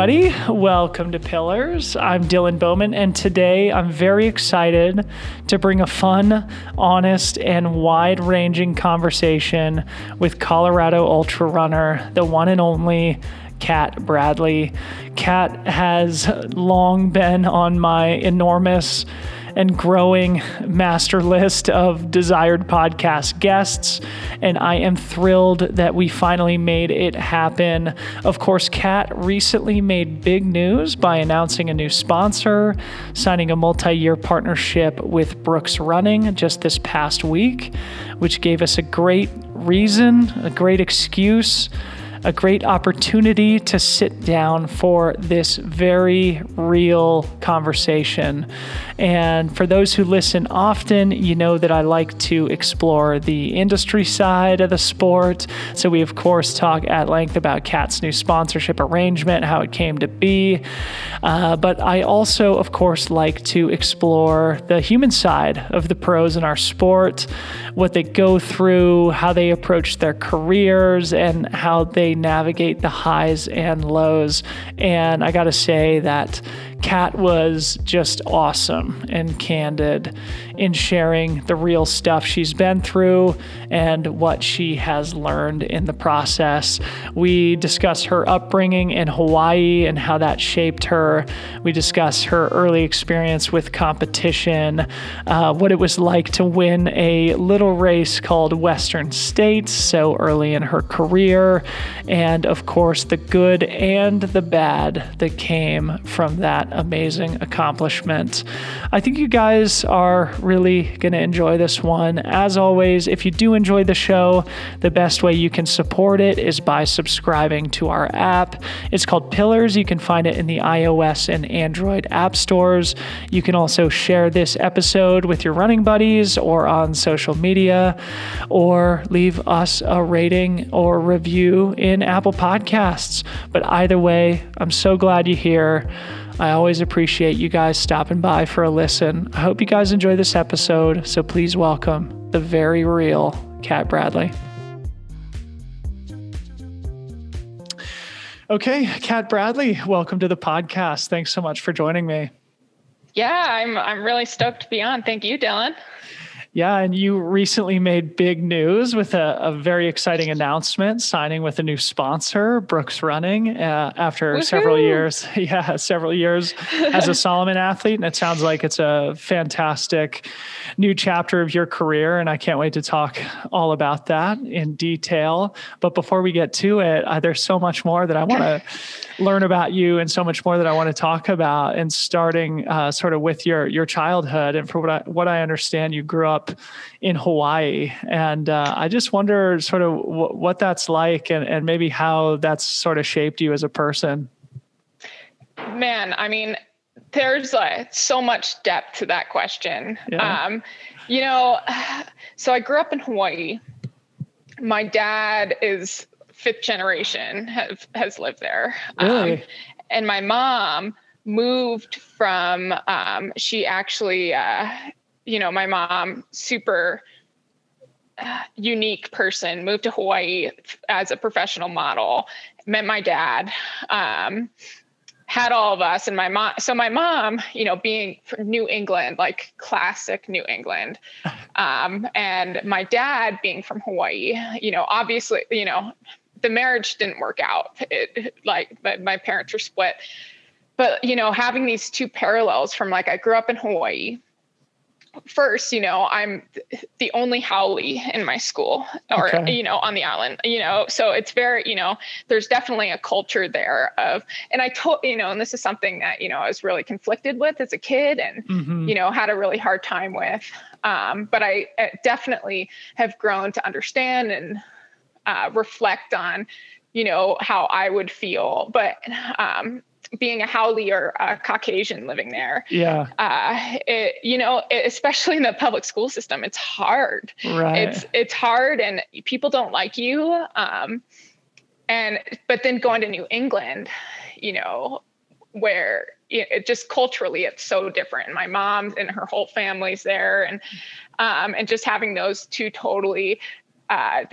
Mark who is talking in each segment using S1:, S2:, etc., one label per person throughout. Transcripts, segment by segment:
S1: Everybody, welcome to Pyllars. I'm Dylan Bowman, and today I'm very excited to bring a fun, honest, and wide ranging conversation with Colorado Ultra Runner, the one and only Cat Bradley. Cat has long been on my enormous and growing master list of desired podcast guests. And I am thrilled that we finally made it happen. Of course, Cat recently made big news by announcing a new sponsor, signing a multi year partnership with Brooks Running just this past week, which gave us a great reason, a great excuse a great opportunity to sit down for this very real conversation. And for those who listen often, you know that I like to explore the industry side of the sport. So we, of course, talk at length about Cat's new sponsorship arrangement, how it came to be. Uh, but I also, of course, like to explore the human side of the pros in our sport, what they go through, how they approach their careers, and how they navigate the highs and lows. And I got to say that Cat was just awesome and candid in sharing the real stuff she's been through and what she has learned in the process. We discuss her upbringing in Hawaii and how that shaped her. We discuss her early experience with competition, uh, what it was like to win a little race called Western States so early in her career, and of course, the good and the bad that came from that amazing accomplishment. I think you guys are really going to enjoy this one. As always, if you do enjoy the show, the best way you can support it is by subscribing to our app. It's called Pyllars. You can find it in the iOS and Android app stores. You can also share this episode with your running buddies or on social media, or leave us a rating or review in Apple Podcasts. But either way, I'm so glad you're here. I always appreciate you guys stopping by for a listen. I hope you guys enjoy this episode. So please welcome the very real Cat Bradley. Okay, Cat Bradley, welcome to the podcast. Thanks so much for joining me.
S2: Yeah, I'm I'm really stoked to be on. Thank you, Dylan.
S1: Yeah, and you recently made big news with a, a very exciting announcement, signing with a new sponsor, Brooks Running, uh, after Woo-hoo! several years. Yeah, several years as a Salomon athlete, and it sounds like it's a fantastic new chapter of your career. And I can't wait to talk all about that in detail. But before we get to it, uh, there's so much more that I want to learn about you, and so much more that I want to talk about. And starting uh, sort of with your your childhood, and for what I what I understand, you grew up up in Hawaii. And uh, I just wonder sort of w- what that's like and, and maybe how that's sort of shaped you as a person.
S2: Man, I mean, there's uh, so much depth to that question. Yeah. Um, you know, so I grew up in Hawaii. My dad is fifth generation have, has lived there.
S1: Really? Um,
S2: and my mom moved from um, she actually uh, you know, my mom, super uh, unique person, moved to Hawaii as a professional model, met my dad, um, had all of us and my mom. So my mom, you know, being from New England, like classic New England, um, and my dad being from Hawaii, you know, obviously, you know, the marriage didn't work out. It, like, but my parents were split. But you know, having these two parallels from like I grew up in Hawaii, first, you know, I'm the only haole in my school or, okay. you know, on the island, you know, so it's very, you know, there's definitely a culture there of, and I told, you know, and this is something that, you know, I was really conflicted with as a kid and, mm-hmm. you know, had a really hard time with. Um, but I uh, definitely have grown to understand and uh, reflect on, you know, how I would feel. But um, being a haole or a Caucasian living there.
S1: Yeah.
S2: Uh, it, you know, it, especially in the public school system, it's hard.
S1: Right.
S2: It's it's hard, and people don't like you. Um, and but then going to New England, you know, where it just culturally it's so different. My mom and her whole family's there, and um, and just having those two totally uh,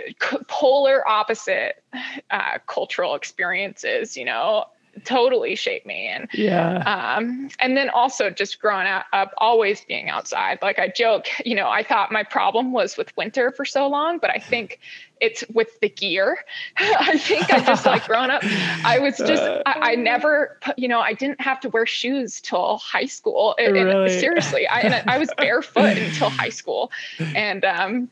S2: polar opposite uh, cultural experiences, you know, totally shaped me and
S1: yeah.
S2: Um and then also just growing up always being outside. Like i joke you know i thought my problem was with winter for so long but i think it's with the gear. I think i just like growing up i was just I, I, never you know i didn't have to wear shoes till high school. And, really? and seriously I, I was barefoot until high school. And um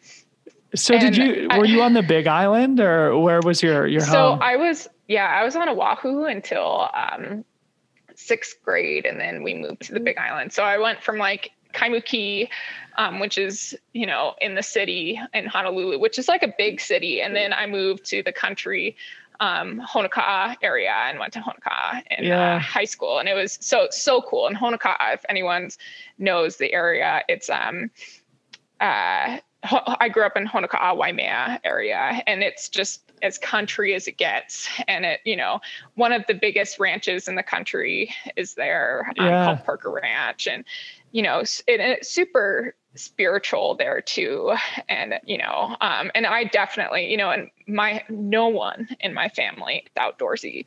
S1: so did you were I, you on the Big Island or where was your your
S2: so
S1: home?
S2: So I was yeah I was on Oahu until um, sixth grade, and then we moved to the Big Island. So I went from like Kaimuki, um, which is you know in the city in Honolulu, which is like a big city, and then I moved to the country um, Honoka'a area and went to Honoka'a in uh, yeah. uh, high school, and it was so so cool. And Honoka'a, if anyone knows the area, it's um uh I grew up in Honoka'a, Waimea area, and it's just as country as it gets. And it, you know, one of the biggest ranches in the country is there um, called Parker Ranch, and you know, it, it's super spiritual there too. And you know, um, and I definitely, you know, and my no one in my family is outdoorsy.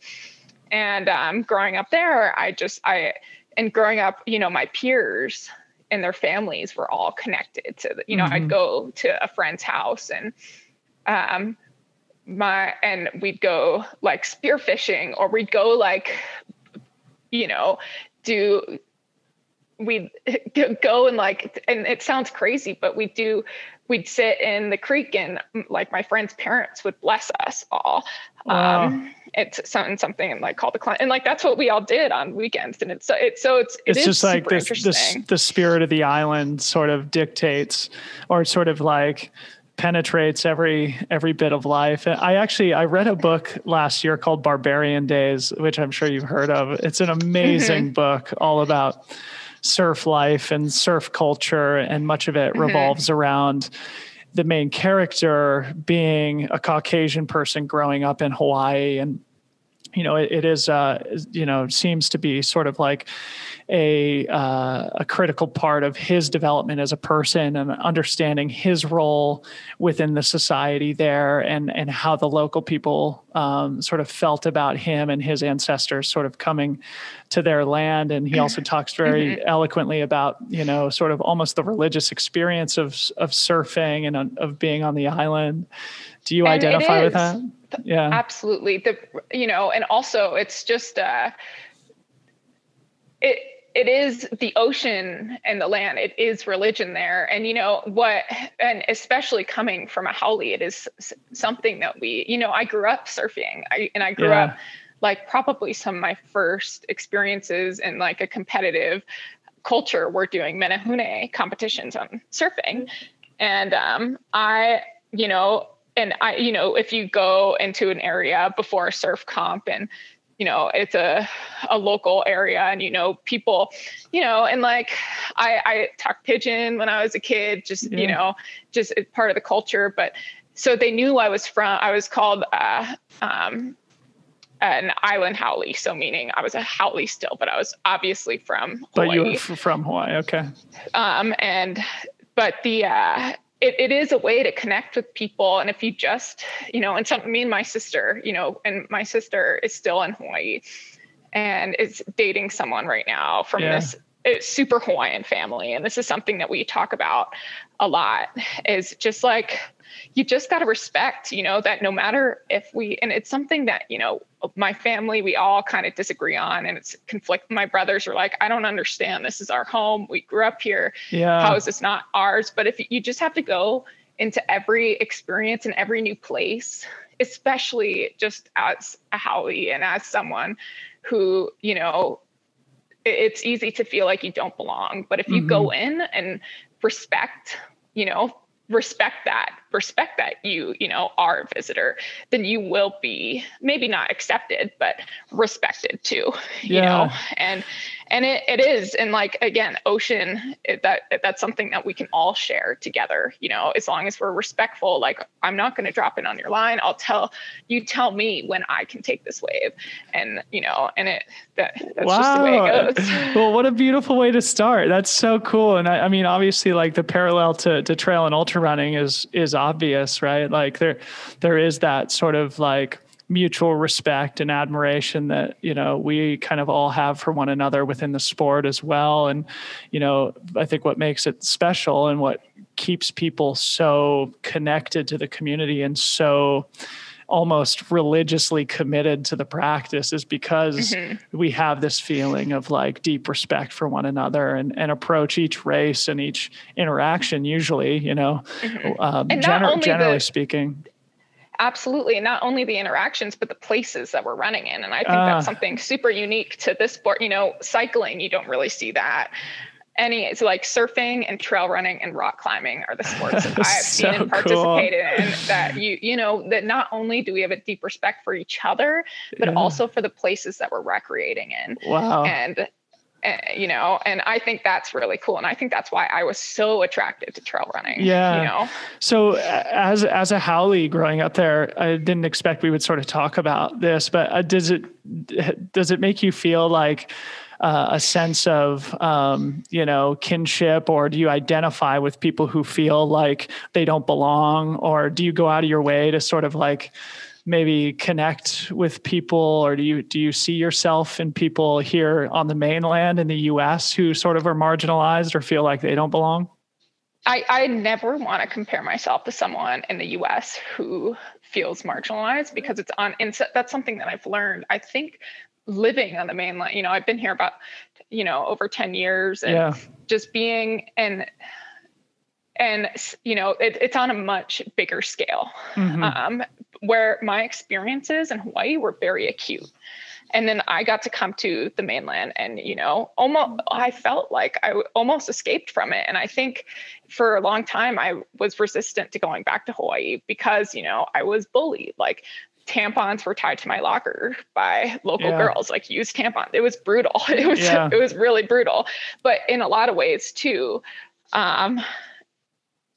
S2: And um, growing up there, I just I and growing up, you know, my peers and their families were all connected to the, you know mm-hmm. i'd go to a friend's house and um my and we'd go like spearfishing or we'd go like you know do we'd go and like and it sounds crazy but we'd do we'd sit in the creek and like my friend's parents would bless us all wow. um it's something something and like call the client and like that's what we all did on weekends and it's so it's so it's
S1: it it's just like this, this the spirit of the island sort of dictates or sort of like penetrates every every bit of life i actually i read a book last year called barbarian days which i'm sure you've heard of it's an amazing mm-hmm. book all about surf life and surf culture and much of it mm-hmm. revolves around the main character being a Caucasian person growing up in Hawaii and you know it, it is uh, you know seems to be sort of like a uh, a critical part of his development as a person and understanding his role within the society there and and how the local people um, sort of felt about him and his ancestors sort of coming to their land. And he also talks very mm-hmm. eloquently about you know sort of almost the religious experience of of surfing and of being on the island. Do you and identify with that
S2: yeah. Absolutely. The you know and also it's just uh it it is the ocean and the land. It is religion there. And you know what and especially coming from a haole it is something that we you know i grew up surfing. I, and i grew yeah. up like probably some of my first experiences in like a competitive culture were doing menehune competitions on surfing. And um, i you know and i you know if you go into an area before a surf comp and you know it's a a local area and you know people you know and like i i talked pidgin when i was a kid just yeah. you know just part of the culture but so they knew i was from i was called uh um an island haole so meaning i was a haole still but i was obviously from
S1: hawaii. but you were from hawaii okay
S2: um and but the uh it, it is a way to connect with people. And if you just, you know, and some, me and my sister, you know, and my sister is still in Hawaii and is dating someone right now from yeah. this uh, super Hawaiian family. And this is something that we talk about a lot is just like, you just got to respect, you know, that no matter if we, and it's something that, you know, my family, we all kind of disagree on and it's conflict. My brothers are like, I don't understand. This is our home. We grew up here.
S1: Yeah.
S2: How is this not ours? But if you just have to go into every experience and every new place, especially just as a haole and as someone who, you know, it's easy to feel like you don't belong. But if you mm-hmm. go in and respect, you know, respect that respect that you you know are a visitor then you will be maybe not accepted but respected too you yeah. know and and it, it is and like again ocean it, that that's something that we can all share together you know as long as we're respectful like i'm not going to drop in on your line. I'll tell you tell me when i can take this wave. And you know and it that that's wow. just the way it goes.
S1: Well what a beautiful way to start. That's so cool. And I, I mean obviously like the parallel to to trail and ultra running is is obvious right? Like there there is that sort of like mutual respect and admiration that you know we kind of all have for one another within the sport as well and you know i think what makes it special and what keeps people so connected to the community and so almost religiously committed to the practice is because mm-hmm. we have this feeling of like deep respect for one another and, and approach each race and each interaction usually you know mm-hmm. um, gener- generally the, speaking
S2: absolutely not only the interactions but the places that we're running in and i think uh, that's ah. something super unique to this sport you know cycling you don't really see that any it's like surfing and trail running and rock climbing are the sports that I've so seen and participated cool. in that you you know that not only do we have a deep respect for each other but yeah. also for the places that we're recreating in.
S1: Wow.
S2: And uh, you know and i think that's really cool and i think that's why i was so attracted to trail running
S1: yeah.
S2: you know?
S1: So as as a haole growing up there i didn't expect we would sort of talk about this but uh, does it does it make you feel like uh, a sense of um, you know kinship or do you identify with people who feel like they don't belong or do you go out of your way to sort of like maybe connect with people or do you do you see yourself in people here on the mainland in the US who sort of are marginalized or feel like they don't belong?
S2: I, I never want to compare myself to someone in the US who feels marginalized because it's on and that's something that I've learned. I think living on the mainland. You know, I've been here about, you know, over 10 years and yeah. just being and and you know it, it's on a much bigger scale mm-hmm. um, where my experiences in hawaii were very acute and then i got to come to the mainland and you know almost i felt like I almost escaped from it and i think for a long time i was resistant to going back to hawaii because you know i was bullied like tampons were tied to my locker by local yeah. girls, like used tampons. It was brutal. It was yeah. it was really brutal. But in a lot of ways too, um,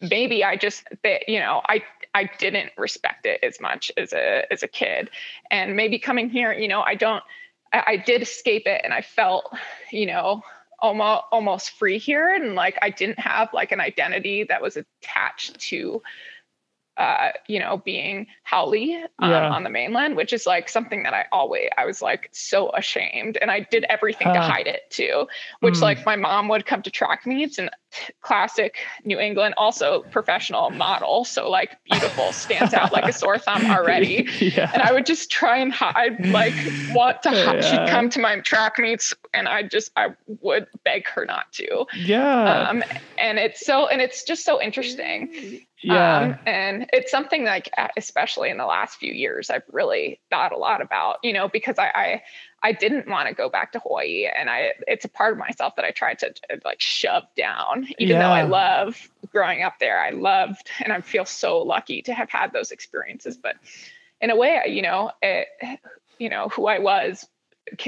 S2: maybe I just that you know I I didn't respect it as much as a as a kid, and maybe coming here, you know, I don't. I, I did escape it, and I felt, you know, almost almost free here, and like I didn't have like an identity that was attached to uh, you know, being haole um, yeah. on the mainland, which is like something that I always, I was like so ashamed and I did everything huh. to hide it too, which mm. like my mom would come to track meets and classic New England, also professional model. So like beautiful, stands out like a sore thumb already. yeah. And I would just try and hide, like want to, hide. Yeah. she'd come to my track meets and I just, I would beg her not to.
S1: Yeah. Um,
S2: and it's so, and it's just so interesting
S1: yeah. Um,
S2: and it's something like, especially in the last few years, I've really thought a lot about, you know, because I, I, I didn't want to go back to Hawaii and I, it's a part of myself that I tried to, to like shove down, even yeah. though I love growing up there. I loved, and I feel so lucky to have had those experiences, but in a way, you know, it, you know, who I was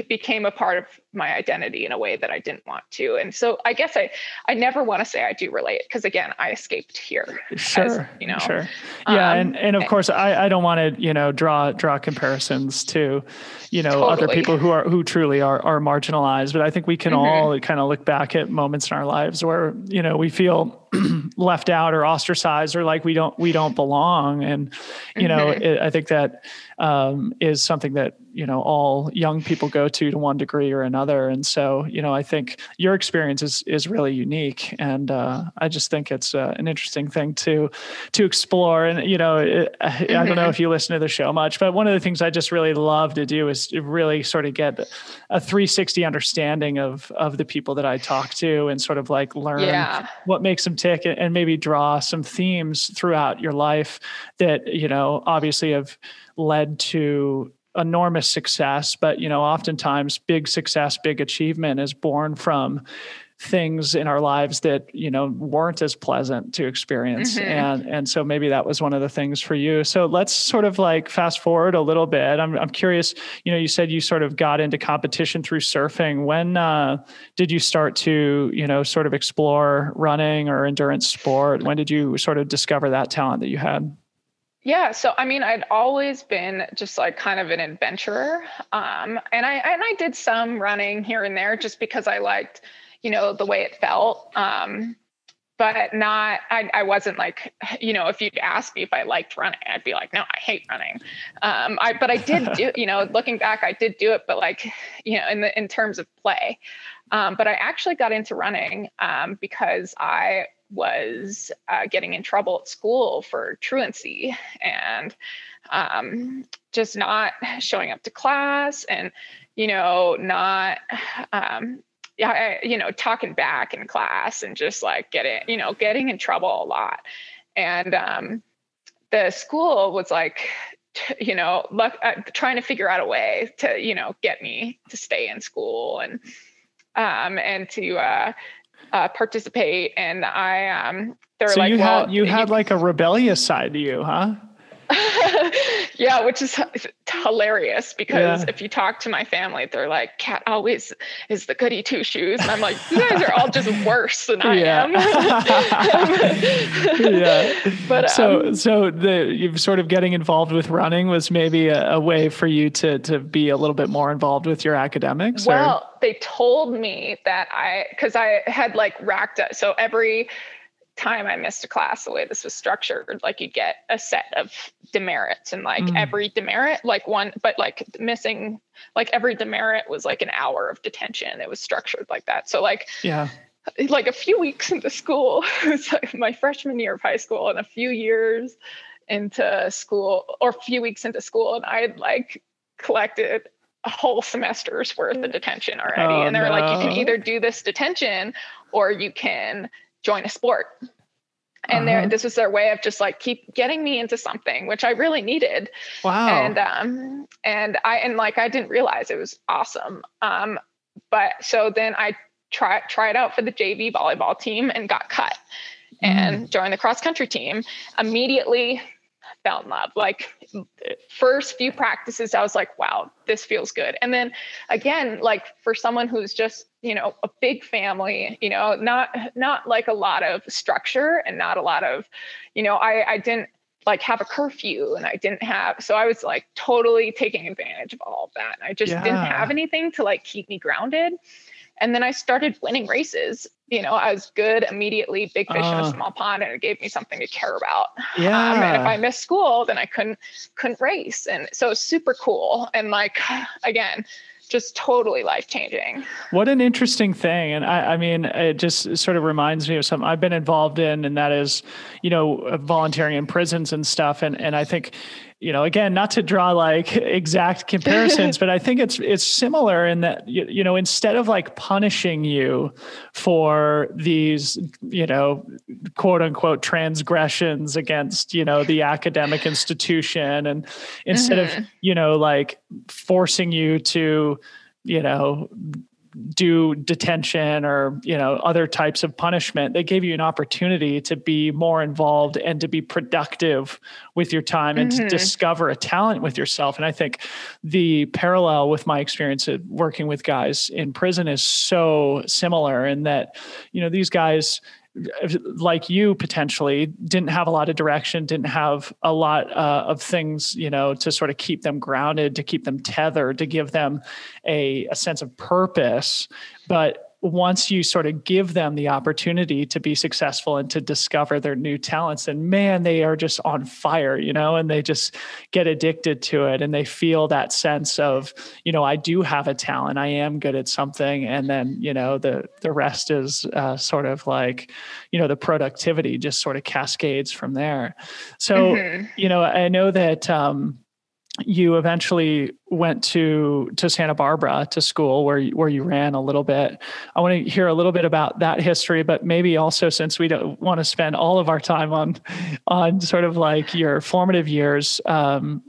S2: became a part of my identity in a way that I didn't want to. And so I guess I, I never want to say I do relate because again, I escaped here.
S1: Sure. As, you know, sure. Yeah. Um, and, and of course I, I don't want to, you know, draw, draw comparisons to, you know, totally. other people who are, who truly are, are marginalized, but I think we can mm-hmm. all kind of look back at moments in our lives where, you know, we feel left out or ostracized or like we don't, we don't belong. And, you mm-hmm. know, it, I think that um, is something that, you know, all young people go to to one degree or another and so, you know, I think your experience is is really unique, and uh, I just think it's uh, an interesting thing to to explore. And you know, it, mm-hmm. I don't know mm-hmm. if you listen to the show much, but one of the things I just really love to do is to really sort of get a 360 understanding of of the people that I talk to, and sort of like learn yeah. what makes them and maybe draw some themes throughout your life that you know obviously have led to enormous success, but you know, oftentimes big success, big achievement is born from things in our lives that you know weren't as pleasant to experience. Mm-hmm. and and so maybe that was one of the things for you. So let's sort of like fast forward a little bit. I'm, I'm curious you know you said you sort of got into competition through surfing. When uh, did you start to you know sort of explore running or endurance sport? When did you sort of discover that talent that you had?
S2: Yeah, so I mean, I'd always been just like kind of an adventurer, um, and I and I did some running here and there just because I liked, you know, the way it felt. Um, but not I, I wasn't like you know if you'd ask me if i liked running i'd be like no i hate running um i but i did do you know looking back i did do it but like you know in the in terms of play um, but i actually got into running um, because i was uh, getting in trouble at school for truancy and um, just not showing up to class and you know not um, yeah, you know, talking back in class and just like getting, you know, getting in trouble a lot. And um, the school was like, you know, look, uh, trying to figure out a way to, you know, get me to stay in school and um, and to uh, uh, participate. And I, um,
S1: they're so like, you well, had you had like a rebellious side to you, huh?
S2: yeah, which is hilarious because yeah. if you talk to my family, they're like, "Cat always is the goody two shoes," and I'm like, "You guys are all just worse than I yeah. am."
S1: yeah. But so, um, so the you sort of getting involved with running was maybe a, a, way for you to to be a little bit more involved with your academics.
S2: Well, or? they told me that I because I had like racked up so every time I missed a class, the way this was structured, like you'd get a set of demerits and like mm. every demerit, like one, but like missing, like every demerit was like an hour of detention. It was structured like that. So like,
S1: yeah,
S2: like a few weeks into school, it was like my freshman year of high school and a few years into school or a few weeks into school. And I had like collected a whole semester's worth of detention already. Oh, and they were no. like, you can either do this detention or you can join a sport. And uh-huh. this was their way of just like keep getting me into something, which I really needed.
S1: Wow.
S2: And um and I and like I didn't realize it was awesome. Um, but so then I tried tried out for the JV volleyball team and got cut and mm. joined the cross country team. Immediately fell in love. Like first few practices, I was like, wow, this feels good. And then again, like for someone who's just, you know, a big family, you know, not not like a lot of structure and not a lot of, you know, I I didn't like have a curfew and I didn't have so I was like totally taking advantage of all of that. And I just yeah. didn't have anything to like keep me grounded. And then I started winning races. You know, I was good immediately, big fish uh, in a uh. small pond, and it gave me something to care about.
S1: Yeah. Um,
S2: and if I missed school, then I couldn't couldn't race. And so it's super cool. And like again, just totally life changing.
S1: What an interesting thing. And I, I, mean, it just sort of reminds me of something I've been involved in, and that is, you know, volunteering in prisons and stuff. And, and I think, you know, again, not to draw like exact comparisons, but I think it's it's similar in that you, you know, instead of like punishing you for these, you know, quote unquote transgressions against, you know, the academic institution and instead mm-hmm. of, you know, like forcing you to, you know, do detention or you know other types of punishment they gave you an opportunity to be more involved and to be productive with your time and mm-hmm. to discover a talent with yourself and i think the parallel with my experience at working with guys in prison is so similar in that you know these guys like you potentially didn't have a lot of direction didn't have a lot uh, of things you know to sort of keep them grounded to keep them tethered to give them a, a sense of purpose. But once you sort of give them the opportunity to be successful and to discover their new talents and man they are just on fire you know and they just get addicted to it and they feel that sense of you know i do have a talent i am good at something and then you know the the rest is uh, sort of like you know the productivity just sort of cascades from there so mm-hmm. you know i know that um you eventually went to to Santa Barbara to school where where you ran a little bit. I want to hear a little bit about that history, but maybe also since we don't want to spend all of our time on on sort of like your formative years, um,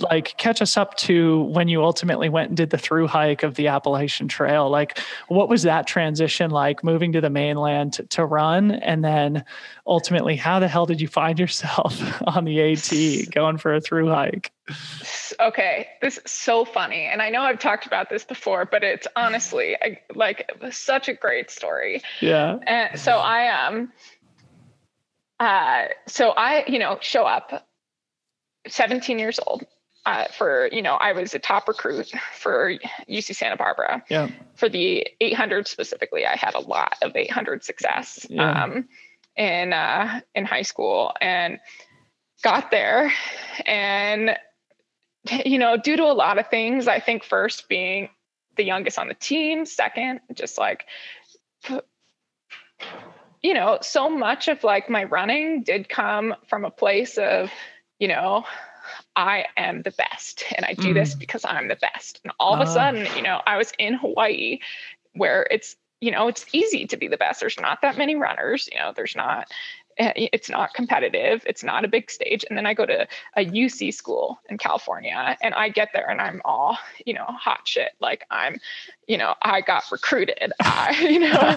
S1: like catch us up to when you ultimately went and did the through hike of the Appalachian Trail. Like, what was that transition like moving to the mainland to, to run? And then ultimately, how the hell did you find yourself on the AT going for a through hike?
S2: Okay, this is so funny. And I know I've talked about this before, but it's honestly like such a great story.
S1: Yeah.
S2: And so I um uh so I, you know, show up 17 years old uh, for you know I was a top recruit for UC Santa Barbara.
S1: Yeah.
S2: For the 800 specifically, I had a lot of 800 success. Yeah. Um, in uh, in high school and got there and you know due to a lot of things i think first being the youngest on the team second just like you know so much of like my running did come from a place of you know I am the best and I do mm. this because I'm the best. And all of a ah. sudden, you know, I was in Hawaii where it's, you know, it's easy to be the best. There's not that many runners, you know, there's not, eh, it's not competitive. It's not a big stage. And then I go to a UC school in California and I get there and I'm all, you know, hot shit. Like I'm, you know, I got recruited. I, you know,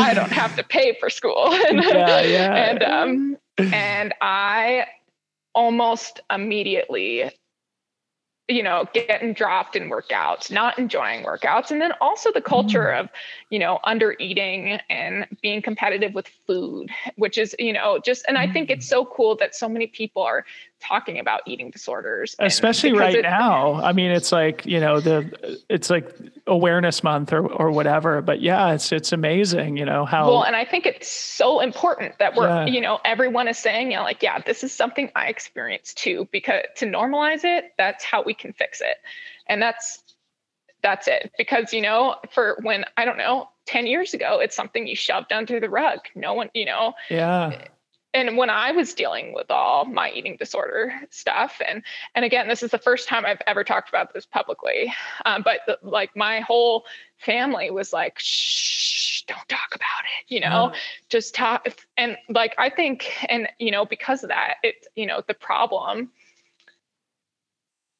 S2: I don't have to pay for school. and, yeah, yeah. and, um, and I almost immediately you know getting dropped in workouts not enjoying workouts and then also the culture mm. of you know under eating and being competitive with food which is you know just and i think it's mm. so cool that so many people are talking about eating disorders
S1: especially right it, now. I mean it's like you know the it's like awareness month or or whatever but yeah it's it's amazing you know how
S2: well and i think it's so important that we're yeah. you know everyone is saying you know like yeah this is something i experienced too because to normalize it that's how we can fix it. And that's that's it. Because you know for when i don't know 10 years ago it's something you shoved under the rug. No one you know
S1: yeah
S2: and when I was dealing with all my eating disorder stuff, and and again, this is the first time I've ever talked about this publicly, um, but the, like my whole family was like, "Shh, don't talk about it," you know, just talk. And like I think, and you know, because of that, it you know the problem.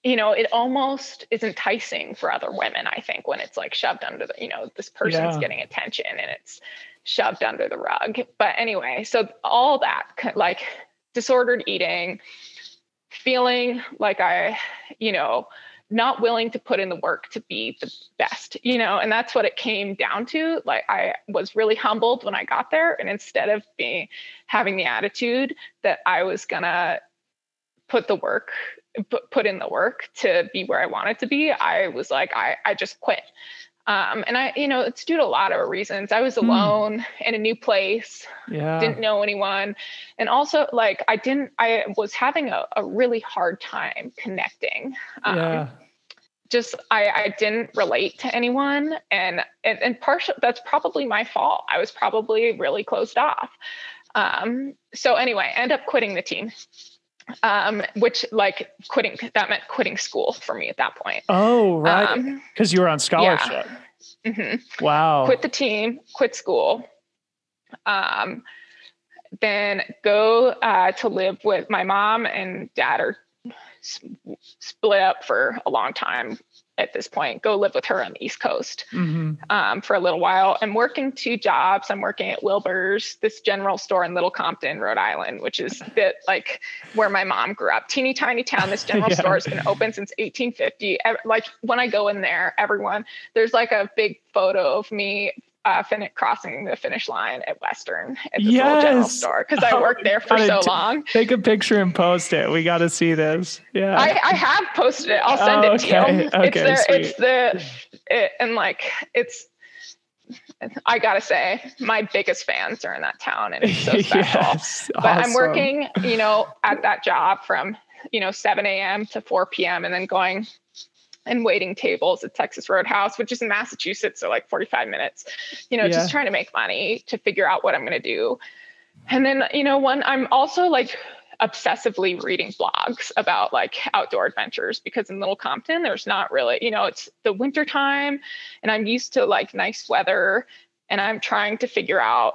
S2: You know, it almost is enticing for other women. I think when it's like shoved under the, you know, this person's yeah. getting attention, and it's shoved under the rug. But anyway, so all that like disordered eating, feeling like I, you know, not willing to put in the work to be the best, you know, and that's what it came down to. Like I was really humbled when I got there. And instead of being having the attitude that I was gonna put the work, put, put in the work to be where I wanted to be, I was like, I, I just quit. Um, and I, you know, it's due to a lot of reasons. I was hmm. alone mm. in a new place, yeah. didn't know anyone. And also, like, I didn't, I was having a, a really hard time connecting. Um, yeah. Just, I, I didn't relate to anyone. And, and, and partial, that's probably my fault. I was probably really closed off. Um, so, anyway, I end up quitting the team um, which like quitting that meant quitting school for me at that point.
S1: Oh, right. Because um, you were on scholarship.
S2: Yeah. Mm-hmm.
S1: Wow.
S2: Quit the team, quit school. Um, then go uh, to live with my mom and dad are split up for a long time at this point, go live with her on the East Coast mm-hmm. um, for a little while. I'm working two jobs. I'm working at Wilbur's, this general store in Little Compton, Rhode Island, which is the, like where my mom grew up. Teeny tiny town. This general yeah. store has been open since 1850. Like when I go in there, everyone, there's like a big photo of me uh, fin- crossing the finish line at Western at the yes. little general store because I worked there for so t- long.
S1: Take a picture and post it. We got to see this. Yeah,
S2: I, I, have posted it. I'll send oh, it okay. to you. Okay, it's there. Sweet. It's the it, and like it's. I gotta say, my biggest fans are in that town, and it's so special. yes, but awesome. I'm working, you know, at that job from you know 7 a.m. to 4 p.m. and then going and waiting tables at Texas Roadhouse, which is in Massachusetts, so like 45 minutes, you know, yeah. just trying to make money to figure out what I'm going to do. And then, you know, one, I'm also like obsessively reading blogs about like outdoor adventures because in Little Compton, there's not really, you know, it's the winter time and I'm used to like nice weather and I'm trying to figure out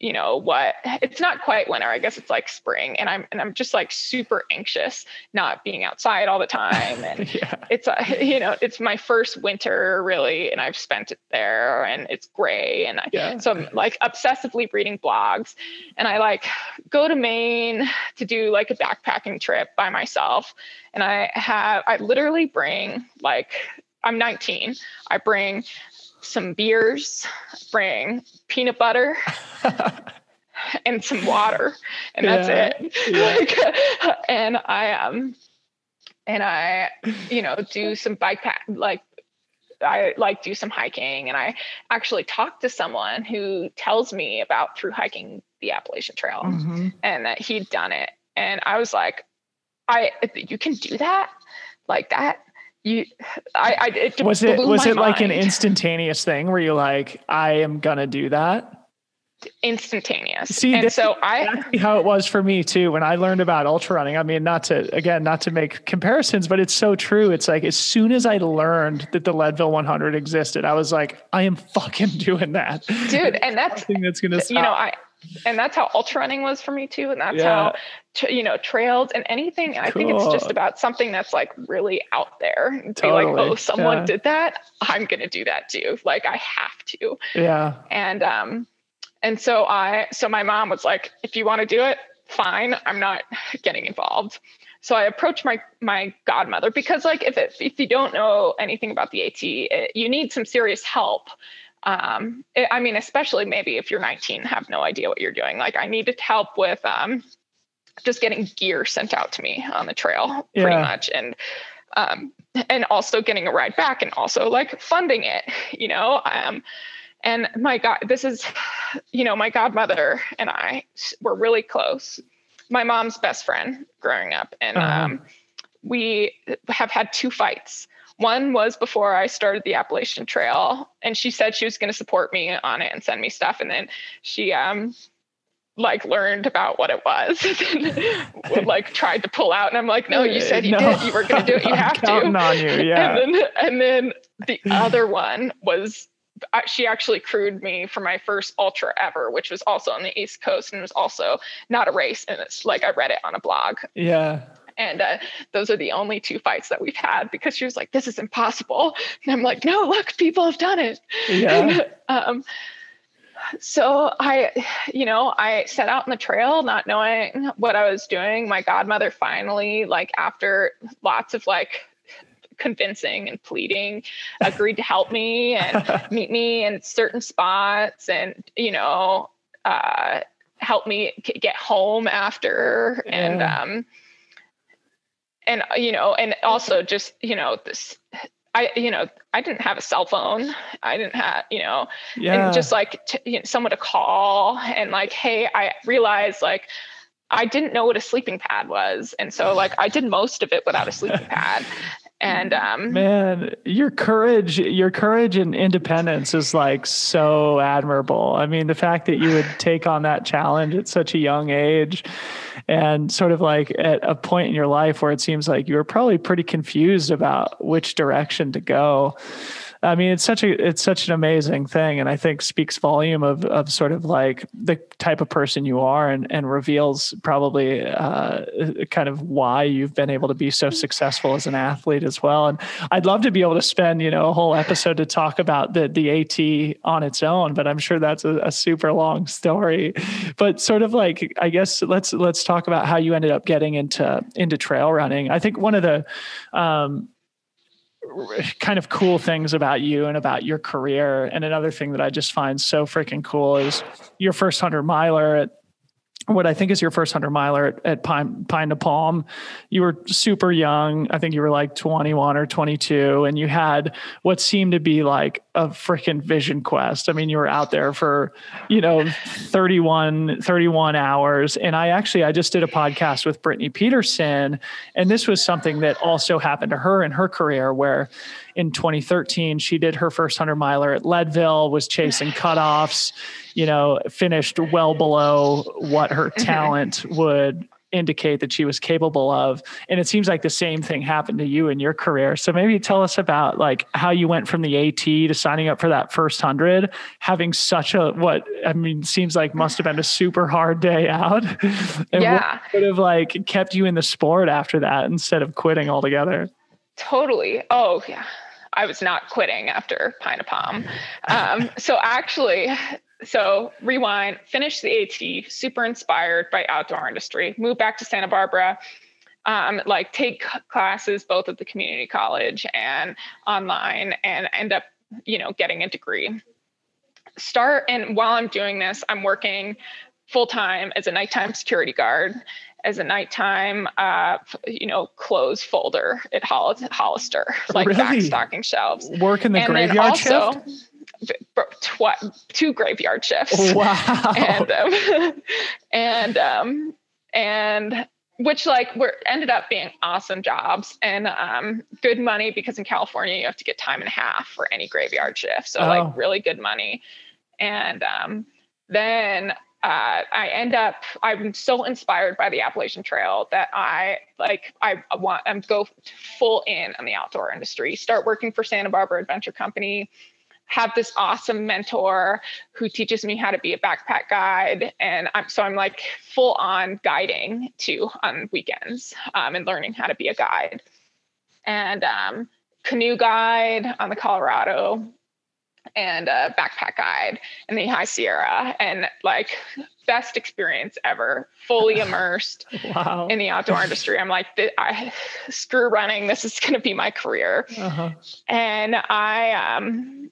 S2: you know what it's not quite winter i guess it's like spring and i'm and i'm just like super anxious not being outside all the time and yeah. it's a, uh, you know it's my first winter really and i've spent it there and it's gray and I, yeah. so i'm like obsessively reading blogs and i like go to maine to do like a backpacking trip by myself and i have i literally bring like i'm 19 i bring some beers, bring peanut butter and some water, and that's yeah, it. Yeah. and I um and I, you know, do some bike pack like I like do some hiking and I actually talked to someone who tells me about through hiking the Appalachian Trail mm-hmm. and that he'd done it. And I was like, I you can do that like that. You, I, I it
S1: was it was it mind. like an instantaneous thing where you're like, I am gonna do that?
S2: instantaneous.
S1: See, and so I how it was for me too when I learned about ultra running. I mean, not to again, not to make comparisons, but it's so true. It's like as soon as I learned that the Leadville 100 existed, I was like, I am fucking doing that,
S2: dude. And that's
S1: thing that's gonna stop.
S2: you know I. And that's how ultra running was for me too, and that's yeah. how you know trails and anything. Cool. I think it's just about something that's like really out there. Totally. Be like, oh, someone yeah. did that. I'm gonna do that too. Like I have to.
S1: Yeah.
S2: And um, and so I, so my mom was like, if you want to do it, fine. I'm not getting involved. So I approached my my godmother because like if it, if you don't know anything about the AT, it, you need some serious help. Um, it, I mean, especially maybe if you're 19, have no idea what you're doing. Like I needed help with um, just getting gear sent out to me on the trail, yeah. pretty much, and um, and also getting a ride back, and also like funding it. You know, um, and my God, this is, you know, my godmother and I were really close. My mom's best friend growing up. And uh-huh. um, we have had two fights. One was before I started the Appalachian Trail, and she said she was going to support me on it and send me stuff. And then she, um, like learned about what it was like tried to pull out and i'm like no you said you no. did you were going to do it you have to
S1: on you yeah
S2: and then and then the other one was she actually crewed me for my first ultra ever, which was also on the East Coast and was also not a race. And it's like I read it on a blog.
S1: Yeah.
S2: And uh, those are the only two fights that we've had because she was like, "This is impossible," and I'm like, "No, look, people have done it."
S1: Yeah.
S2: um, so I, you know, I set out on the trail not knowing what I was doing. My godmother finally, like after lots of like convincing and pleading, agreed to help me and meet me in certain spots and, you know, uh, help me get home after yeah. and, um, and, uh, you know, and also just, you know, this, I, you know, I didn't have a cell phone. I didn't have, you know, yeah. and just like t- you know, someone to call and like, hey, I realized like I didn't know what a sleeping pad was. And so like I did most of it without a sleeping pad and um
S1: man your courage your courage and independence is like so admirable. I mean the fact that you would take on that challenge at such a young age and sort of like at a point in your life where it seems like you were probably pretty confused about which direction to go I mean, it's such a it's such an amazing thing, and I think speaks volume of of sort of like the type of person you are, and and reveals probably uh, kind of why you've been able to be so successful as an athlete as well. And I'd love to be able to spend you know a whole episode to talk about the the AT on its own, but I'm sure that's a, a super long story. But sort of like I guess let's let's talk about how you ended up getting into into trail running. I think one of the um, kind of cool things about you and about your career. And another thing that I just find so freaking cool is your first hundred miler at what I think is your first hundred miler at, at Pine, Pine to Palm. You were super young. I think you were like 21 or 22, and you had what seemed to be like a freaking vision quest. I mean, you were out there for, you know, 31, 31 hours. And I actually, I just did a podcast with Brittany Peterson, and this was something that also happened to her in her career where in 2013 she did her first 100 miler at leadville was chasing cutoffs you know finished well below what her mm-hmm. talent would indicate that she was capable of. And it seems like the same thing happened to you in your career. So maybe tell us about like how you went from the AT to signing up for that first 100 having such a what i mean seems like must have been a super hard day out. And
S2: yeah.
S1: what would have like kept you in the sport after that instead of quitting altogether?
S2: Totally. Oh yeah I was not quitting after Pine to Palm. Um, so actually, so rewind, finished the AT, super inspired by outdoor industry, moved back to Santa Barbara, um, like take classes both at the community college and online, and end up, you know, getting a degree. Start and while I'm doing this, I'm working full time as a nighttime security guard as a nighttime, uh, you know, clothes folder at Hollister, like
S1: Really?
S2: backstocking shelves.
S1: Work in the
S2: and
S1: graveyard
S2: also,
S1: shift?
S2: tw- two graveyard shifts.
S1: Wow.
S2: and um, and um, and which like were ended up being awesome jobs and um, good money because in California you have to get time and a half for any graveyard shift, so
S1: Oh.
S2: like really good money. And um, then uh, I end up I'm so inspired by the Appalachian Trail that I like I want I'm go full in on the outdoor industry. Start working for Santa Barbara Adventure Company have this awesome mentor who teaches me how to be a backpack guide and i'm so i'm like full on guiding too on weekends um, and learning how to be a guide and um, canoe guide on the colorado and a backpack guide in the high sierra and like best experience ever fully immersed
S1: wow.
S2: in the outdoor industry i'm like I, screw running this is going to be my career
S1: Uh-huh.
S2: and I um,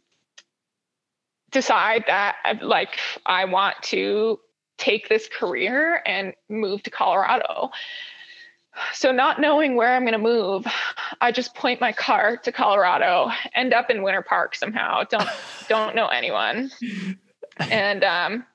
S2: decide that like I want to take this career and move to Colorado. So not knowing where I'm going to move, I just point my car to Colorado, end up in Winter Park somehow. Don't don't know anyone, and um,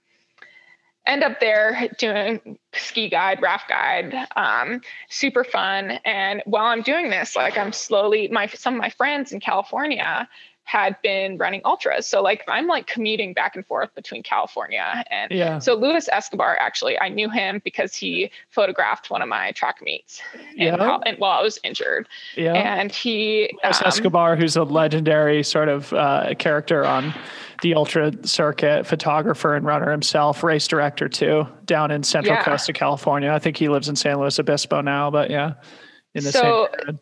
S2: end up there doing ski guide, raft guide, um, super fun. And while I'm doing this, like I'm slowly, my some of my friends in California had been running ultras, so like I'm like commuting back and forth between California and
S1: Yeah.
S2: so Luis Escobar, actually, I knew him because he photographed one of my track meets,
S1: Yeah.
S2: and, how, and while I was injured,
S1: Yeah.
S2: and he
S1: Luis
S2: um,
S1: Escobar, who's a legendary sort of uh, character on the ultra circuit, photographer and runner himself, race director too, down in Central
S2: Yeah.
S1: Coast of California. I think he lives in San Luis Obispo now, but yeah, in the
S2: So-
S1: same.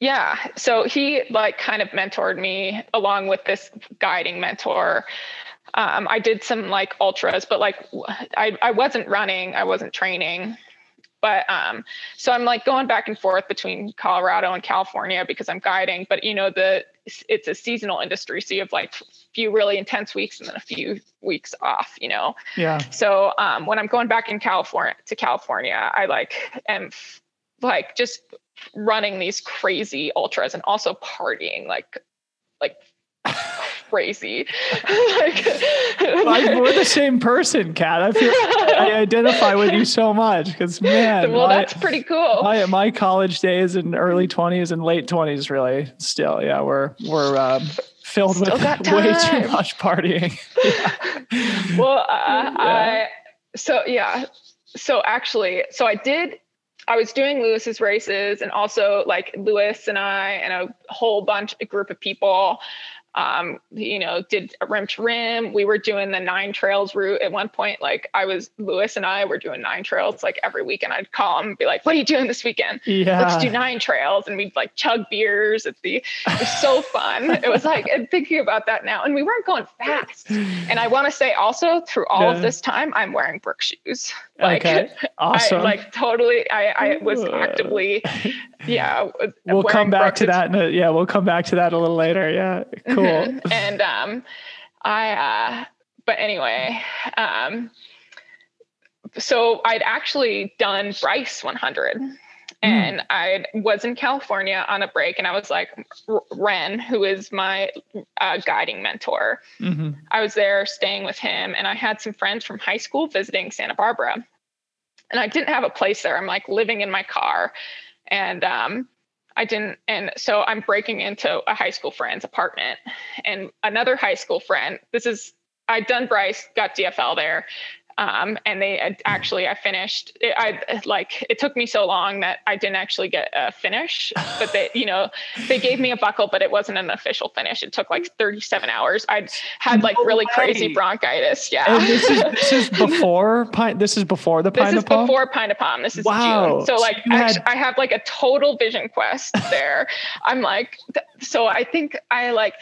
S2: Yeah. So he like kind of mentored me along with this guiding mentor. Um, i did some like ultras but like I, I wasn't running i wasn't training. But um, so i'm like going back and forth between colorado and california because i'm guiding but you know the it's a seasonal industry so you have like a few really intense weeks and then a few weeks off you know?
S1: Yeah.
S2: so um, when I'm going back in California to California, I like am like just running these crazy ultras and also partying like like crazy. like,
S1: Like, we're the same person, Cat. I feel I identify with you so much because man,
S2: well,
S1: my,
S2: that's pretty cool.
S1: my my college days and early twenties and late twenties really still yeah we're we're um, filled
S2: Still
S1: with way too much partying.
S2: well, uh,
S1: Yeah.
S2: I so yeah. So actually, so I did. I was doing Luis's races, and also like Luis and I and a whole bunch, a group of people. Um, you know, did a rim to rim. We were doing the nine trails route at one point. Like I was, Lewis and I were doing nine trails like every weekend. I'd call him and be like, "What are you doing this weekend?"
S1: Yeah.
S2: let's do nine trails and we'd like chug beers at the it was so fun it was like and thinking about that now and we weren't going fast and i want to say also through all
S1: Yeah.
S2: of this time i'm wearing brook shoes like
S1: okay. Awesome.
S2: i like totally i i was actively yeah
S1: we'll come back to that. In a, yeah, we'll come back to that a little later. Yeah. Cool.
S2: And um i uh but anyway um so i'd actually done bryce 100 and i was in california on a break and i was like ren who is my uh, guiding mentor.
S1: Hmm
S2: i was there staying with him and i had some friends from high school visiting santa barbara. And i didn't have a place there. I'm like living in my car. And um I didn't, and so I'm breaking into a high school friend's apartment, and another high school friend. This is I'd done Bryce, got DFL there, um, and they had actually I finished. It, I like it took me so long that I didn't actually get a finish, but they, you know, they gave me a buckle, but it wasn't an official finish. It took like 37 hours. I'd had like
S1: No
S2: really
S1: way.
S2: crazy bronchitis. Yeah.
S1: And this is this is before pine. This is before the
S2: pineapple.
S1: This
S2: is
S1: Palm?
S2: before Pine Palm. This is
S1: Wow.
S2: June. So
S1: So
S2: like,
S1: had-
S2: I have like a total vision quest there. I'm like, th- so I think I like,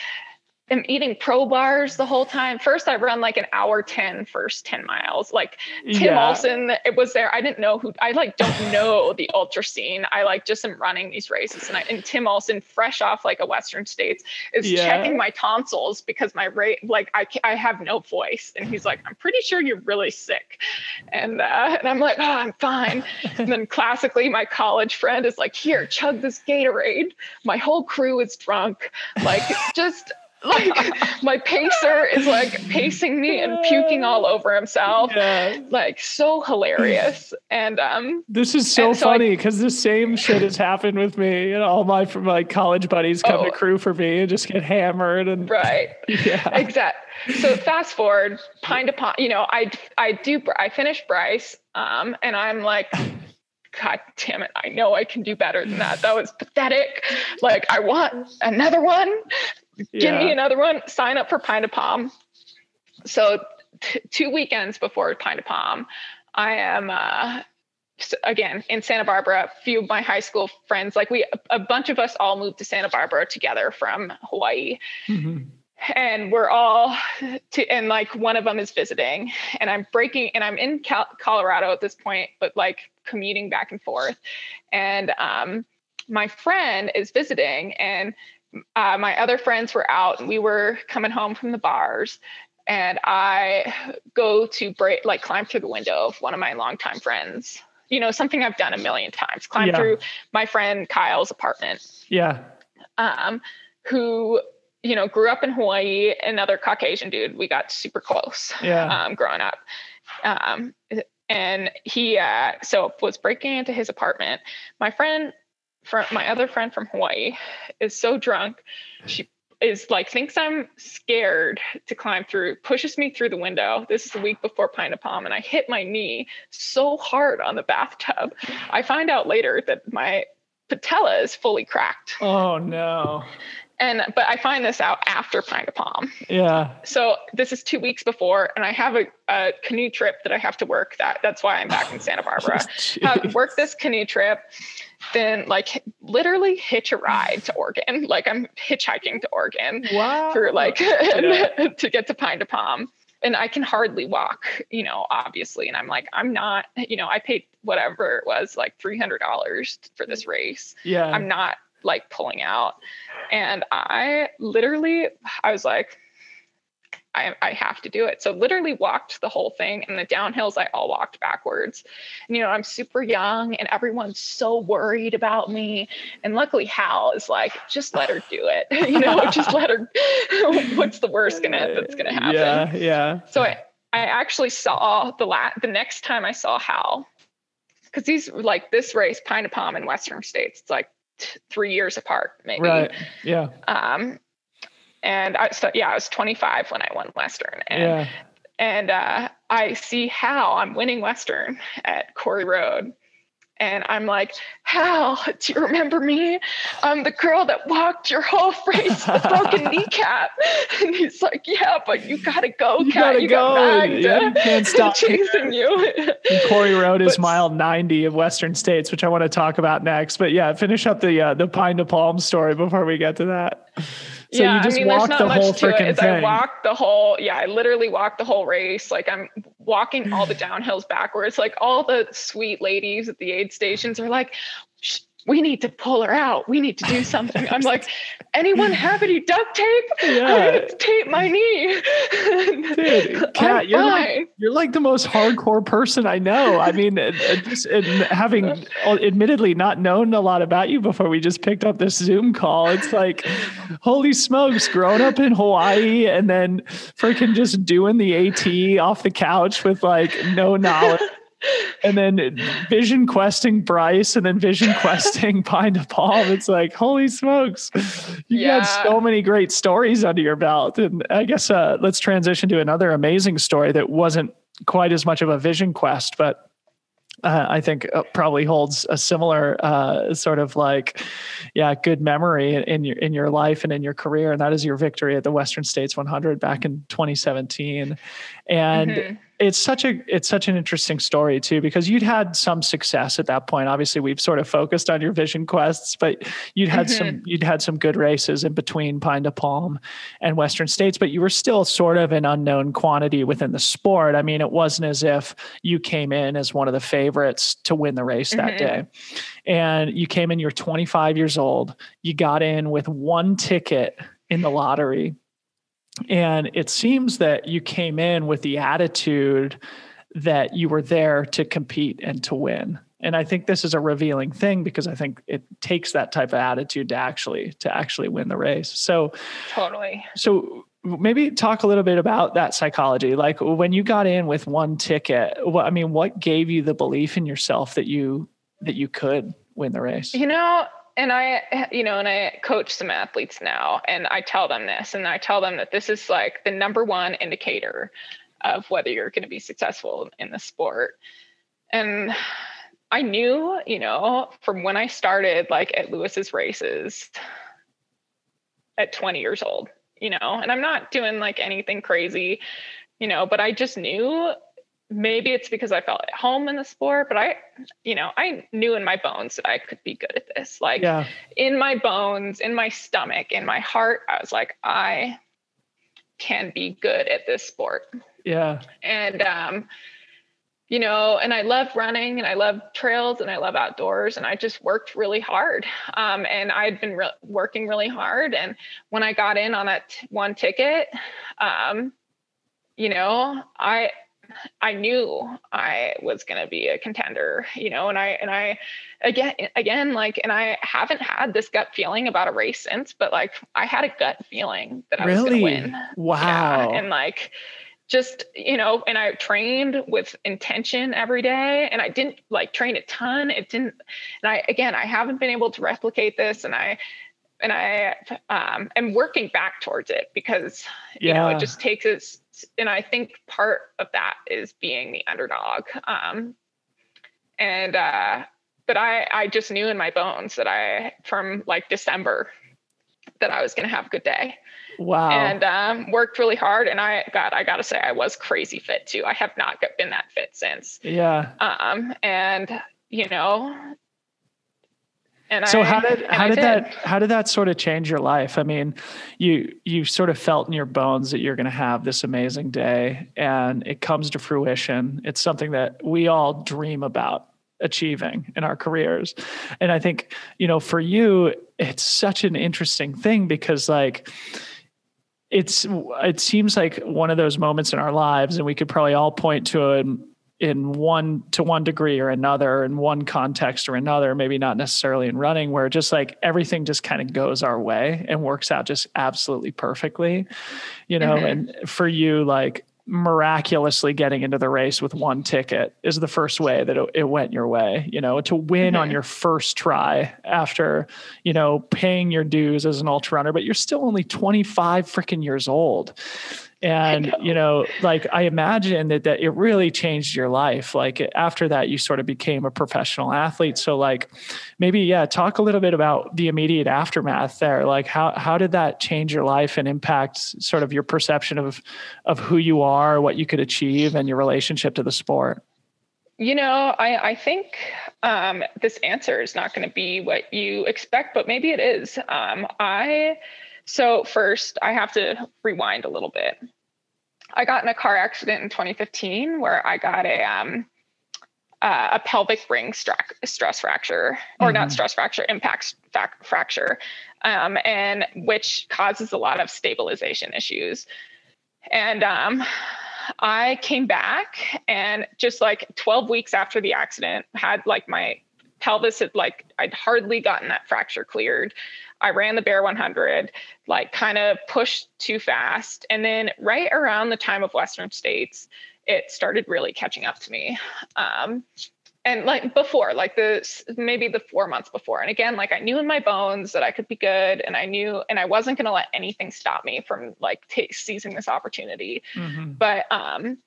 S2: am eating pro bars the whole time. First, I run like an hour 10 first 10 miles. Like Tim
S1: Yeah.
S2: Olson, it was there. I didn't know who, I like don't know the ultra scene. I like just am running these races. And, I, and Tim Olson, fresh off like a Western States, is
S1: Yeah.
S2: checking my tonsils because my rate, like I, I have no voice. And he's like, I'm pretty sure you're really sick. And, uh, and I'm like, oh, I'm fine. and then classically, my college friend is like, here, chug this Gatorade. My whole crew is drunk. Like, just like my pacer is like pacing me and puking all over himself.
S1: Yeah.
S2: Like, so hilarious. And, um,
S1: This is so
S2: so
S1: funny because the same shit has happened with me. And all my from my college buddies come to
S2: Oh.
S1: crew for me and just get hammered and
S2: right.
S1: yeah.
S2: exact. So fast forward, pine to pine. You know, I I do. I finish Bryce, um, and I'm like, God damn it! I know I can do better than that. That was pathetic. Like I want another one. Give me another one. Sign up for Pine to Palm. So t- two weekends before Pine to Palm, I am. Uh, again in Santa Barbara, a few of my high school friends, like we, a bunch of us all moved to Santa Barbara together from Hawaii
S1: Mhm.
S2: and we're all to and like one of them is visiting and i'm breaking and i'm in Cal- colorado at this point but like commuting back and forth and um my friend is visiting and uh, my other friends were out and we were coming home from the bars and i go to break like climb through the window of one of my longtime friends you know something i've done a million times climb
S1: Yeah.
S2: through my friend kyle's apartment
S1: Yeah.
S2: um, who you know grew up in Hawaii. Another Caucasian dude. We got super close
S1: Yeah.
S2: um, growing up. Um, and he uh, so was breaking into his apartment. My friend, from my other friend from Hawaii, is so drunk. She is like thinks I'm scared to climb through, pushes me through the window. This is the week before Pine to Palm, and I hit my knee so hard on the bathtub. I find out later that my patella is fully cracked
S1: Oh no.
S2: and but I find this out after Pine to Palm.
S1: Yeah.
S2: So this is two weeks before, and I have a, a canoe trip that I have to work. That that's why I'm back in Santa Barbara.
S1: Jeez.
S2: Uh, work this canoe trip, then like literally hitch a ride to Oregon. Like I'm hitchhiking to Oregon
S1: Wow.
S2: through like
S1: Yeah.
S2: to get to Pine to Palm. And I can hardly walk, you know, obviously. And I'm like, I'm not, you know, I paid whatever it was, like $300 for this race.
S1: yeah.
S2: I'm not like pulling out. And I literally, I was like, I, I have to do it. So literally walked the whole thing and the downhills, I all walked backwards. And, you know, I'm super young and everyone's so worried about me. And luckily Hal is like, just let her do it. you know, just let her, what's the worst gonna, that's gonna happen?
S1: Yeah. Yeah.
S2: So I, I actually saw the la- the next time I saw Hal, because these like this race, Pine to Palm in Western states, it's like t- three years apart, maybe.
S1: Right. Yeah.
S2: Um, and I so yeah, I was 25 when I won Western, and
S1: Yeah.
S2: and uh, I see Hal. I'm winning Western at Quarry Road. And I'm like, Hal, do you remember me? I'm the girl that walked your whole race, the broken kneecap. And he's like, Yeah, but you gotta go,
S1: You
S2: Cat.
S1: gotta
S2: you
S1: go.
S2: bagged.
S1: Yeah, you can't stop
S2: chasing you.
S1: And Quarry Road is
S2: But-
S1: mile 90 of Western states, which I want to talk about next. But yeah, finish up the uh, the Pine to Palm story before we get to that. So
S2: yeah,
S1: you just
S2: I mean, there's not
S1: the whole
S2: much to
S1: freaking
S2: Is I
S1: thing.
S2: walked the whole, yeah, I literally walked the whole race. Like I'm walking all the downhills backwards. Like all the sweet ladies at the aid stations are like, "Shh, we need to pull her out. We need to do something. I'm like, anyone have any duct tape?
S1: Yeah.
S2: I need to tape my knee.
S1: Dude,
S2: Cat,
S1: you're
S2: fine.
S1: like, you're like the most hardcore person I know. I mean, uh, uh, just uh, having admittedly not known a lot about you before we just picked up this Zoom call, it's like, holy smokes, growing up in Hawaii and then freaking just doing the AT off the couch with like no knowledge. And then vision questing Bryce and then vision questing Pine to Palm. It's like, holy smokes. You
S2: Yeah.
S1: got so many great stories under your belt. And I guess uh, let's transition to another amazing story that wasn't quite as much of a vision quest, but uh, I think uh, probably holds a similar uh, sort of like, yeah, good memory in- in your in your life and in your career, and that is your victory at the Western States 100 back in 2017. And
S2: Mhm.
S1: It's such a it's such an interesting story too because you'd had some success at that point. Obviously we've sort of focused on your vision quests but you'd had mm-hmm. some you'd had some good races in between pine to palm and western states but you were still sort of an unknown quantity within the sport. I mean it wasn't as if you came in as one of the favorites to win the race that mm-hmm. day. And you came in you're 25 years old. You got in with one ticket in the lottery and it seems that you came in with the attitude that you were there to compete and to win. And I think this is a revealing thing because I think it takes that type of attitude to actually to actually win the race. So
S2: totally.
S1: So maybe talk a little bit about that psychology. Like when you got in with one ticket, what I mean, what gave you the belief in yourself that you that you could win the race?
S2: You know, and I, you know, and I coach some athletes now, and I tell them this, and I tell them that this is like the number one indicator of whether you're going to be successful in the sport. And I knew, you know, from when I started like at Luis's races at 20 years old, you know, and I'm not doing like anything crazy, you know, but I just knew maybe it's because I felt at home in the sport, but I, you know, I knew in my bones that I could be good at this. Like yeah. in my bones, in my stomach, in my heart, I was like, I can be good at this sport.
S1: Yeah.
S2: And, um, you know, and I love running and I love trails and I love outdoors and I just worked really hard. Um, and I'd been re- working really hard. And when I got in on that t- one ticket, um, you know, I, I knew I was going to be a contender, you know, and I, and I, again, again, like, and I haven't had this gut feeling about a race since, but like, I had a gut feeling that I really? was going to win.
S1: Wow.
S2: Yeah, and like, just, you know, and I trained with intention every day and I didn't like train a ton. It didn't, and I, again, I haven't been able to replicate this and I, and I um, am working back towards it because, you yeah. know, it just takes us and I think part of that is being the underdog. Um, and uh, but I I just knew in my bones that I from like December that I was going to have a good day.
S1: Wow.
S2: And um, worked really hard. And I got, I got to say, I was crazy fit too. I have not been that fit since.
S1: Yeah.
S2: Um, and, you know,
S1: and so I, how did how did, did, that how did that sort of change your life? I mean, you you sort of felt in your bones that you're going to have this amazing day, and it comes to fruition. It's something that we all dream about achieving in our careers, and I think you know for you, it's such an interesting thing because like it's it seems like one of those moments in our lives and we could probably all point to it in one to one degree or another in one context or another maybe not necessarily in running where just like everything just kind of goes our way and works out just absolutely perfectly you know mm-hmm. and for you like miraculously getting into the race with one ticket is the first way that it, it went your way you know to win mm-hmm. on your first try after you know paying your dues as an ultra runner but you're still only 25 freaking years old and know. you know like i imagine that that it really changed your life. Like after that you sort of became a professional athlete. So like maybe yeah talk a little bit about the immediate aftermath there. Like how how did that change your life and impact sort of your perception of of who you are what you could achieve and your relationship to the sport?
S2: You know i i think um, this answer is not going to be what you expect but maybe it is. Um, i so, first, I have to rewind a little bit. I got in a car accident in 2015 where I got a um, uh, a pelvic ring stress fracture, or mm-hmm. not stress fracture, impact fracture, um, and which causes a lot of stabilization issues. And um, I came back, and just like 12 weeks after the accident, had like my pelvis had like I'd hardly gotten that fracture cleared. I ran the Bear 100, like kind of pushed too fast. And then right around the time of Western States, it started really catching up to me. Um, and like before, like the maybe the four months before. And again, like I knew in my bones that I could be good, and I knew, and I wasn't going to let anything stop me from like t- seizing this opportunity. Mm-hmm. But um,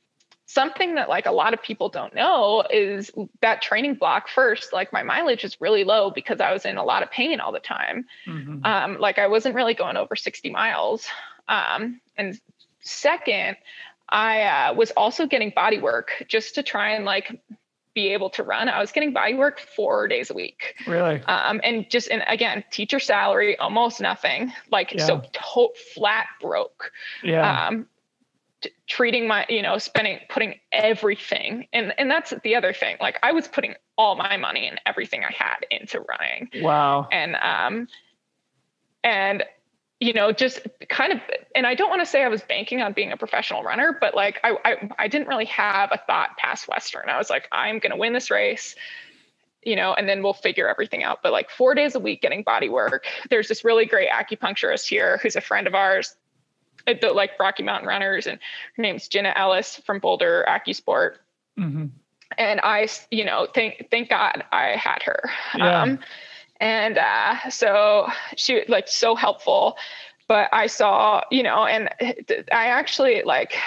S2: something that like a lot of people don't know is that training block first like my mileage is really low because i was in a lot of pain all the time mm-hmm. um, like i wasn't really going over 60 miles um, and second I uh, was also getting body work just to try and like be able to run. I was getting body work four days a week.
S1: Really?
S2: Um, and just, and again, teacher salary, almost nothing. Like, yeah. so to- flat broke.
S1: Yeah.
S2: T- treating my, you know, spending, putting everything. And, and that's the other thing. Like, I was putting all my money and everything I had into running.
S1: Wow.
S2: And, um, and you know, just kind of, and I don't want to say I was banking on being a professional runner, but like I, I, I didn't really have a thought past Western. I was like, I'm going to win this race, you know, and then we'll figure everything out. But like four days a week getting body work. There's this really great acupuncturist here who's a friend of ours the like Rocky Mountain Runners, and her name's Jenna Ellis from Boulder AccuSport. Mm-hmm. And I, you know, thank thank God I had her.
S1: Yeah. Um,
S2: and uh, so she was like so helpful but i saw you know and i actually like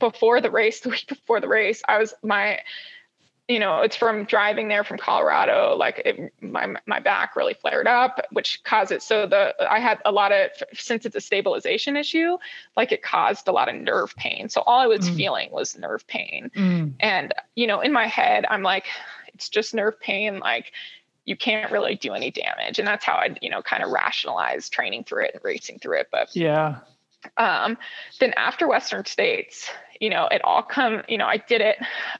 S2: before the race the week before the race i was my you know it's from driving there from colorado like it, my my back really flared up which caused it so the i had a lot of since it's a stabilization issue like it caused a lot of nerve pain so all i was mm. feeling was nerve pain mm. and you know in my head i'm like it's just nerve pain like you can't really do any damage. And that's how I, you know, kind of rationalize training through it and racing through it. But
S1: yeah.
S2: Um, then after Western States, you know, it all come, you know, I did it.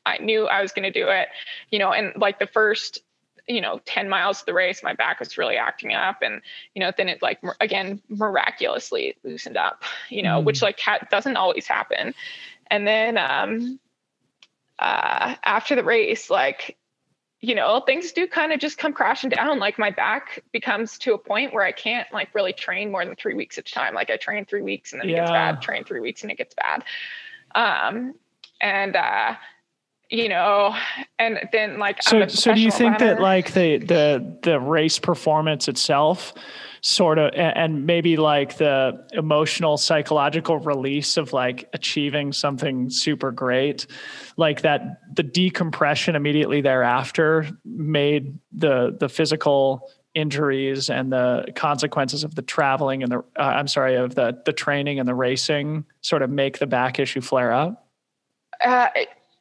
S2: I knew I was going to do it, you know, and like the first, you know, 10 miles of the race, my back was really acting up. And, you know, then it like, again, miraculously loosened up, you know, mm. which like ha- doesn't always happen. And then, um, uh, after the race, like you know, things do kind of just come crashing down. Like my back becomes to a point where I can't like really train more than three weeks at a time. Like I train three weeks and then yeah. it gets bad, train three weeks and it gets bad. Um, and, uh, you know, and then like,
S1: so, so do you think runner. that like the, the, the race performance itself sort of and maybe like the emotional psychological release of like achieving something super great like that the decompression immediately thereafter made the the physical injuries and the consequences of the traveling and the uh, I'm sorry of the the training and the racing sort of make the back issue flare up?
S2: Uh,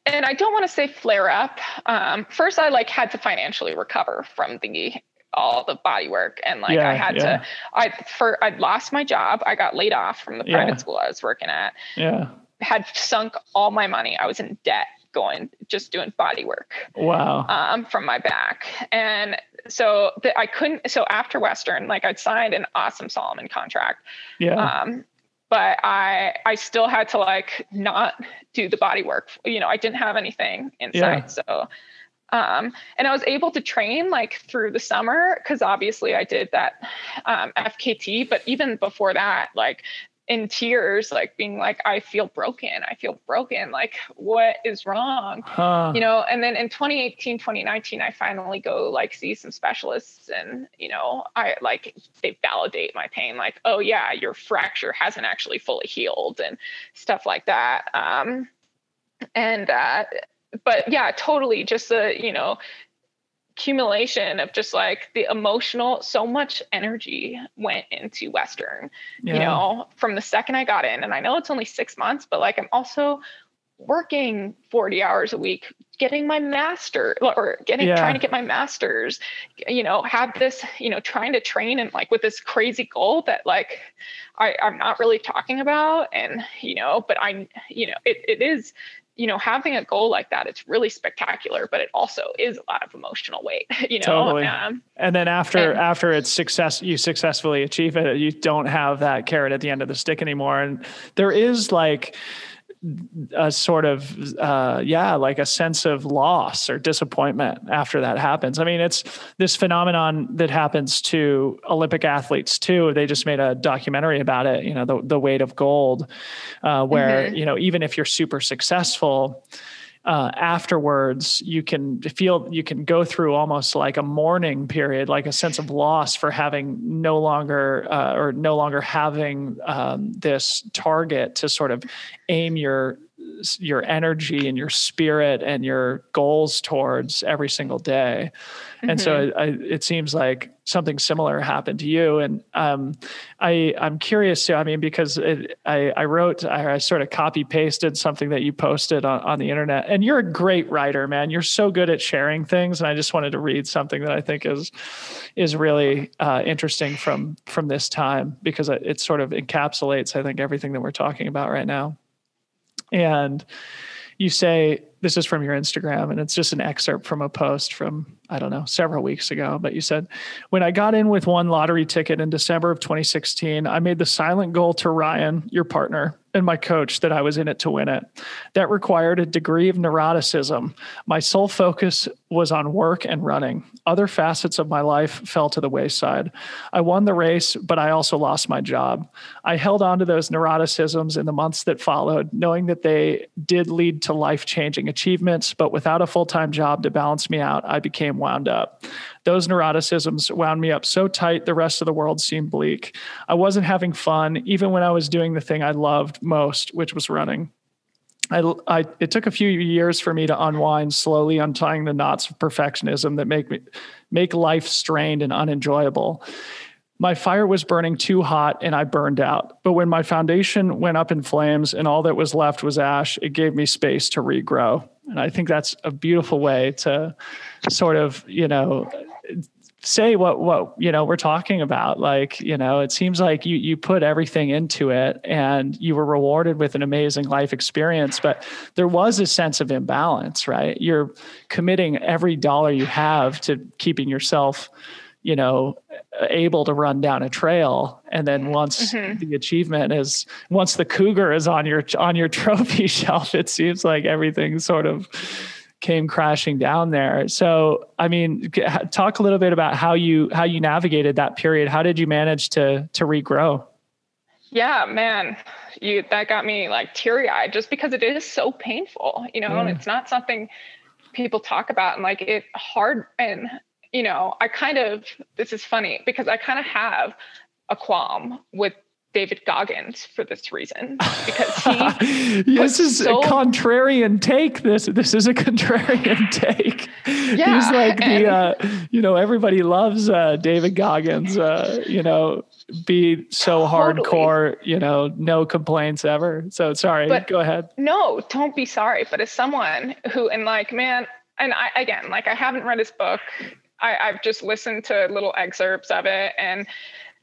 S2: and I don't want to say flare up. Um, first, I like had to financially recover from the all the body work and like yeah, I had yeah. to I for I'd lost my job. I got laid off from the private yeah. school I was working at.
S1: Yeah.
S2: Had sunk all my money. I was in debt going just doing body work.
S1: Wow.
S2: Um from my back. And so the, I couldn't so after Western like I'd signed an awesome Salomon contract.
S1: Yeah.
S2: Um but I I still had to like not do the body work. You know, I didn't have anything inside. So um, and I was able to train like through the summer because obviously I did that um, FKT. But even before that, like in tears, like being like, I feel broken. I feel broken. Like, what is wrong? Huh. You know, and then in 2018, 2019, I finally go like see some specialists and, you know, I like they validate my pain, like, oh, yeah, your fracture hasn't actually fully healed and stuff like that. Um, and uh, but yeah, totally just a, you know, accumulation of just like the emotional so much energy went into western yeah. you know from the second i got in and i know it's only six months but like i'm also working 40 hours a week getting my master or getting yeah. trying to get my masters you know have this you know trying to train and like with this crazy goal that like I, i'm not really talking about and you know but i you know it, it is you know, having a goal like that, it's really spectacular, but it also is a lot of emotional weight, you know?
S1: Totally. Um, and then after, and, after it's success, you successfully achieve it, you don't have that carrot at the end of the stick anymore. And there is like, a sort of uh, yeah like a sense of loss or disappointment after that happens i mean it's this phenomenon that happens to olympic athletes too they just made a documentary about it you know the, the weight of gold uh, where mm-hmm. you know even if you're super successful uh, afterwards you can feel you can go through almost like a mourning period like a sense of loss for having no longer uh, or no longer having um, this target to sort of aim your your energy and your spirit and your goals towards every single day. Mm-hmm. And so mm-hmm. I, it seems like something similar happened to you. And um, I, I'm curious too. I mean, because it, I, I wrote, I, I, sort of copy pasted something that you posted on, on the internet. And you're a great writer, man. You're so good at sharing things. And I just wanted to read something that I think is is really uh, interesting from from this time because it, it sort of encapsulates, I think, everything that we're talking about right now. And you say this is from your Instagram, and it's just an excerpt from a post from I don't know, several weeks ago, but you said, when I got in with one lottery ticket in December of 2016, I made the silent goal to Ryan, your partner, and my coach that I was in it to win it. That required a degree of neuroticism. My sole focus was on work and running. Other facets of my life fell to the wayside. I won the race, but I also lost my job. I held on to those neuroticisms in the months that followed, knowing that they did lead to life changing achievements, but without a full time job to balance me out, I became wound up. Those neuroticisms wound me up so tight, the rest of the world seemed bleak. I wasn't having fun, even when I was doing the thing I loved most, which was running. I, I, it took a few years for me to unwind, slowly untying the knots of perfectionism that make me make life strained and unenjoyable. My fire was burning too hot and I burned out. But when my foundation went up in flames and all that was left was ash, it gave me space to regrow. And I think that's a beautiful way to sort of, you know, say what what you know we're talking about like you know it seems like you you put everything into it and you were rewarded with an amazing life experience but there was a sense of imbalance right you're committing every dollar you have to keeping yourself you know able to run down a trail and then once mm-hmm. the achievement is once the cougar is on your on your trophy shelf it seems like everything sort of came crashing down there. So i mean talk a little bit about how you how you navigated that period. How did you manage to to regrow?
S2: Yeah man you that got me like teary-eyed just because it is so painful you know and it's not something people talk about and like it hard and you know, I kind of, this is funny because I kind of have a qualm with David Goggins for this reason because he
S1: this is so, a contrarian take. This this is a contrarian take. Yeah, he's like the uh, you know everybody loves uh, David Goggins uh, you know be so totally. hardcore you know no complaints ever. So sorry but go ahead.
S2: no don't be sorry but as someone who and like man and I again like I haven't read his book. I, I've just listened to little excerpts of it and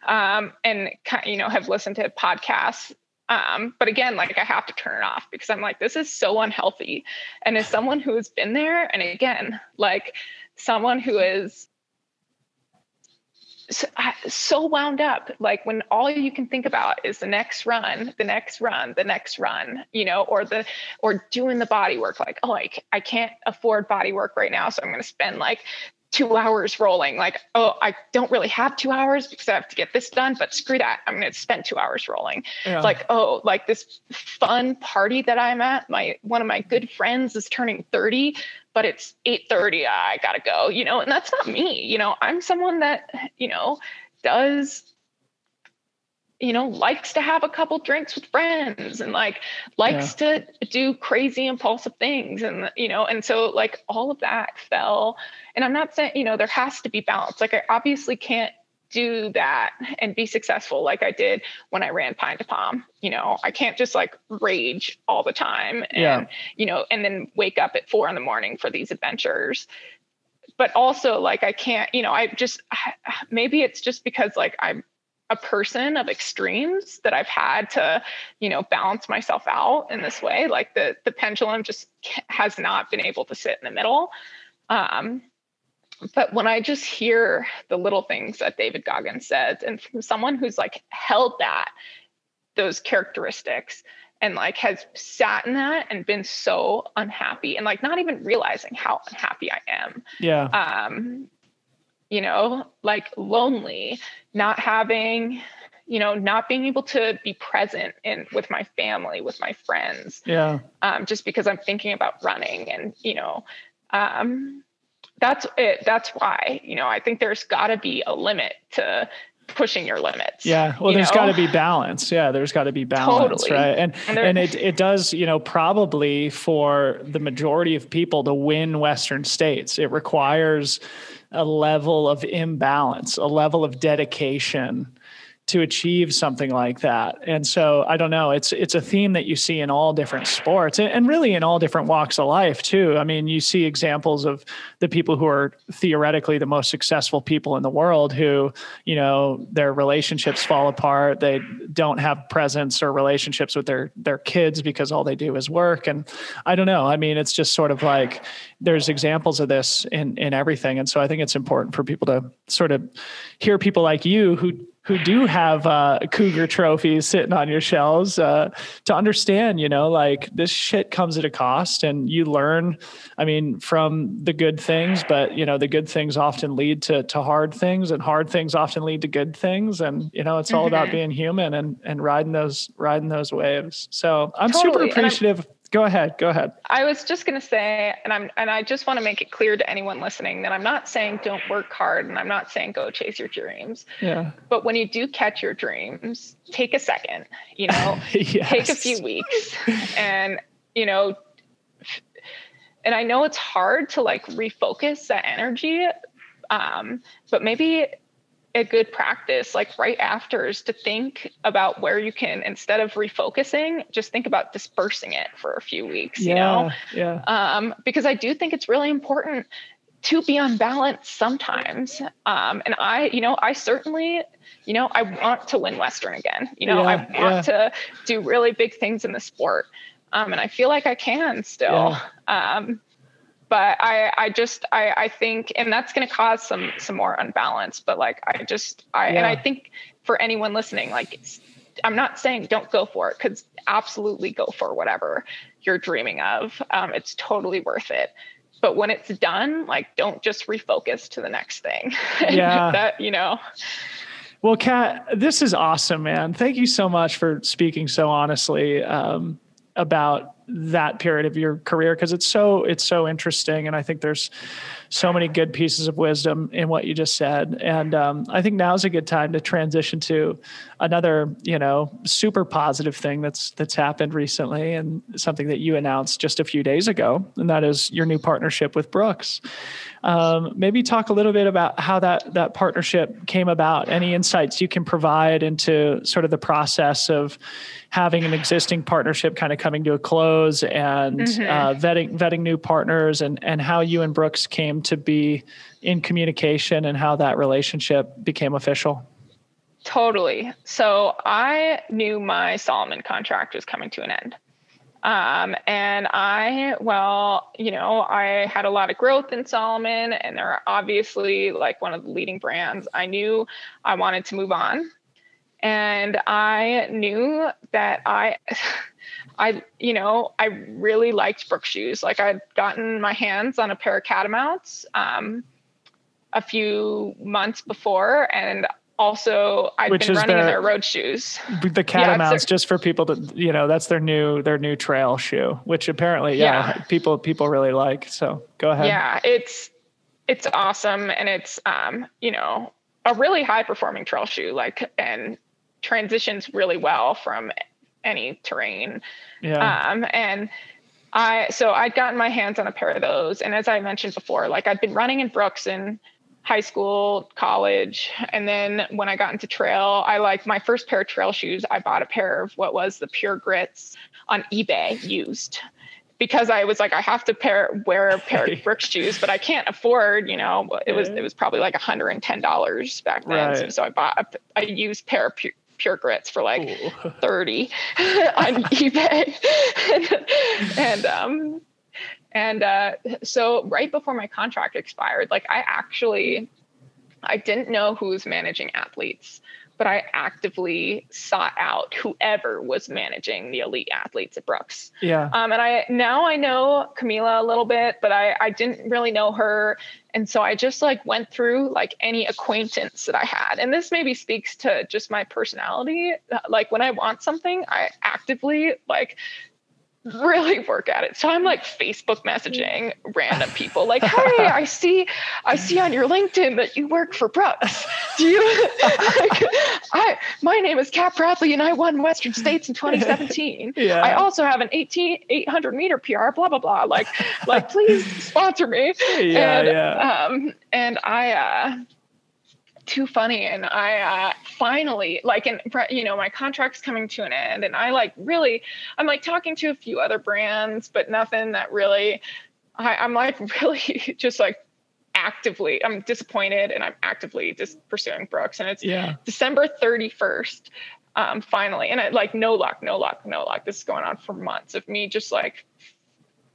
S2: um, and you know have listened to podcasts um, but again, like I have to turn it off because I'm like, this is so unhealthy. And as someone who has been there, and again, like someone who is so, wound up, like when all you can think about is the next run, the next run, the next run, you know, or the or doing the body work. Like, oh, I, I can't afford body work right now, so I'm going to spend like two hours rolling. Like oh i don't really have two hours because i have to get this done but screw that. I'm going to spend two hours rolling. Yeah. like oh like this fun party that i'm at my one of my good friends is turning 30 but it's 8.30 i gotta go you know and that's not me you know. I'm someone that you know does you know likes to have a couple drinks with friends and like likes yeah. to do crazy impulsive things and you know and so like all of that fell and i'm not saying you know there has to be balance like i obviously can't do that and be successful like I did when I ran Pine to Palm. You know, I can't just like rage all the time and yeah. you know, and then wake up at four in the morning for these adventures. But also like I can't, you know, I just maybe it's just because like I'm a person of extremes that I've had to, you know, balance myself out in this way. Like the the pendulum just has not been able to sit in the middle. Um, but when I just hear the little things that David Goggins said, and from someone who's like held that, those characteristics, and like has sat in that and been so unhappy and like not even realizing how unhappy I am.
S1: Yeah.
S2: Um, you know, like lonely, not having, you know, not being able to be present in with my family, with my friends.
S1: Yeah.
S2: Um, just because I'm thinking about running and, you know, um, that's it. That's why, you know, I think there's gotta be a limit to pushing your limits.
S1: Yeah. Well, there's got to be balance. Yeah, there's got to be balance, totally. right? And and, and, it it does, you know, probably for the majority of people to win Western states, it requires a level of imbalance, a level of dedication to achieve something like that. And so I don't know, it's it's a theme that you see in all different sports and really in all different walks of life too. I mean, you see examples of the people who are theoretically the most successful people in the world who, you know, their relationships fall apart, they don't have presence or relationships with their their kids because all they do is work and I don't know. I mean, it's just sort of like there's examples of this in in everything and so I think it's important for people to sort of hear people like you who who do have uh, cougar trophies sitting on your shelves uh, to understand you know like this shit comes at a cost and you learn i mean from the good things but you know the good things often lead to to hard things and hard things often lead to good things and you know it's all mm-hmm. about being human and and riding those riding those waves so i'm totally. super appreciative go ahead go ahead.
S2: I was just going to say and i'm and i just want to make it clear to anyone listening that i'm not saying don't work hard and i'm not saying go chase your dreams.
S1: Yeah.
S2: But when you do catch your dreams take a second you know? Yes. take a few weeks and you know and i know it's hard to like refocus that energy um, but maybe a good practice like right after is to think about where you can instead of refocusing just think about dispersing it for a few weeks
S1: yeah,
S2: you know?
S1: Yeah
S2: um, because i do think it's really important to be on balance sometimes. Um, and i you know i certainly you know i want to win western again you know? Yeah, i want yeah. to do really big things in the sport um, and i feel like i can still. Yeah. um, but I, I just, I, I think, and that's going to cause some, some more unbalance. But like, I just, I, yeah. and I think for anyone listening, like, I'm not saying don't go for it because absolutely go for whatever you're dreaming of. Um, it's totally worth it. But when it's done, like, don't just refocus to the next thing.
S1: Yeah.
S2: that, you know.
S1: Well, Cat, this is awesome, man. Thank you so much for speaking so honestly um, about that period of your career because it's so it's so interesting and i think there's so many good pieces of wisdom in what you just said. And um, i think now is a good time to transition to another you know super positive thing that's that's happened recently and something that you announced just a few days ago and that is your new partnership with brooks. Um, maybe talk a little bit about how that that partnership came about. Any insights you can provide into sort of the process of having an existing partnership kind of coming to a close and mm-hmm. uh, vetting vetting new partners and and how you and Brooks came to be in communication and how that relationship became official.
S2: Totally. So I knew my Salomon contract was coming to an end. Um, and I, well, you know, I had a lot of growth in Salomon, and they're obviously like one of the leading brands. I knew I wanted to move on and I knew that I, I, you know, I really liked Brooks shoes. Like I'd gotten my hands on a pair of catamounts um, a few months before, and also I've Which been running the, in their road shoes.
S1: The catamounts, yeah, just for people to, you know, that's their new their new trail shoe, which apparently, yeah, yeah, people people really like. So go ahead.
S2: Yeah, it's it's awesome, and it's um, you know, a really high performing trail shoe. Like, and transitions really well from any terrain.
S1: Yeah.
S2: Um, and I so I'd gotten my hands on a pair of those, and as I mentioned before, like I'd been running in Brooks in high school, college, and then when I got into trail, I like my first pair of trail shoes. I bought a pair of what was the Pure Grits on eBay used because I was like, I have to pair wear a pair of Brooks shoes, but I can't afford, you know, it was it was probably like $110 back then. Right. So, so, I bought a, a used pair of Pure, grits for like Ooh. 30 on eBay. and, and um and uh so right before my contract expired, like I actually I didn't know who was managing athletes but I actively sought out whoever was managing the elite athletes at Brooks.
S1: Yeah.
S2: Um, and I now I know Camila a little bit, but I I didn't really know her, and so I just like went through like any acquaintance that I had, and this maybe speaks to just my personality. Like when I want something, I actively like really work at it. So I'm like Facebook messaging random people like, "Hey, I see I see on your LinkedIn that you work for Brooks. Do you like, I my name is Cat Bradley and I won Western States in 2017. Yeah. I also have an 18 800 meter PR blah blah blah. Like like please sponsor me." Yeah, and yeah. um and I uh too funny and i uh, finally like and you know my contract's coming to an end and i like really i'm like talking to a few other brands but nothing that really I, i'm like really just like actively i'm disappointed and i'm actively just pursuing brooks and it's yeah. december 31st um, finally and I, like no luck no luck no luck this is going on for months of me just like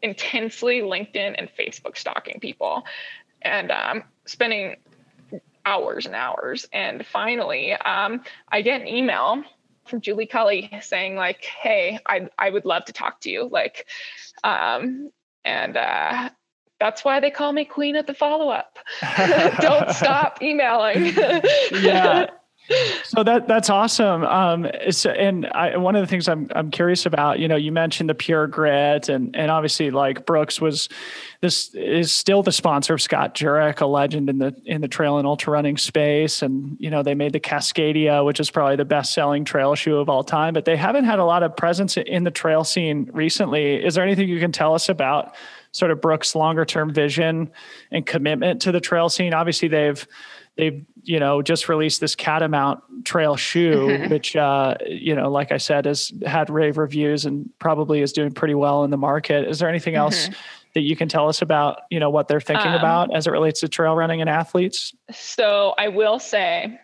S2: intensely linkedin and facebook stalking people and um, spending hours and hours. And finally, um, I get an email from Julie Cully saying like, "Hey, I I would love to talk to you." Like, um, and uh, that's why they call me Queen of the Follow Up. Don't stop emailing.
S1: yeah, so that that's awesome. Um, and I, one of the things I'm I'm curious about, you know, you mentioned the pure grit, and and obviously like Brooks was this is still the sponsor of Scott Jurek, a legend in the in the trail and ultra running space, and you know they made the Cascadia, which is probably the best selling trail shoe of all time, but they haven't had a lot of presence in the trail scene recently. Is there anything you can tell us about? Sort of Brooks' longer term vision and commitment to the trail scene. Obviously, they've they've you know just released this catamount trail shoe which uh, you know like i said has had rave reviews and probably is doing pretty well in the market. Is there anything else that you can tell us about you know what they're thinking um, about as it relates to trail running and athletes?
S2: So i will say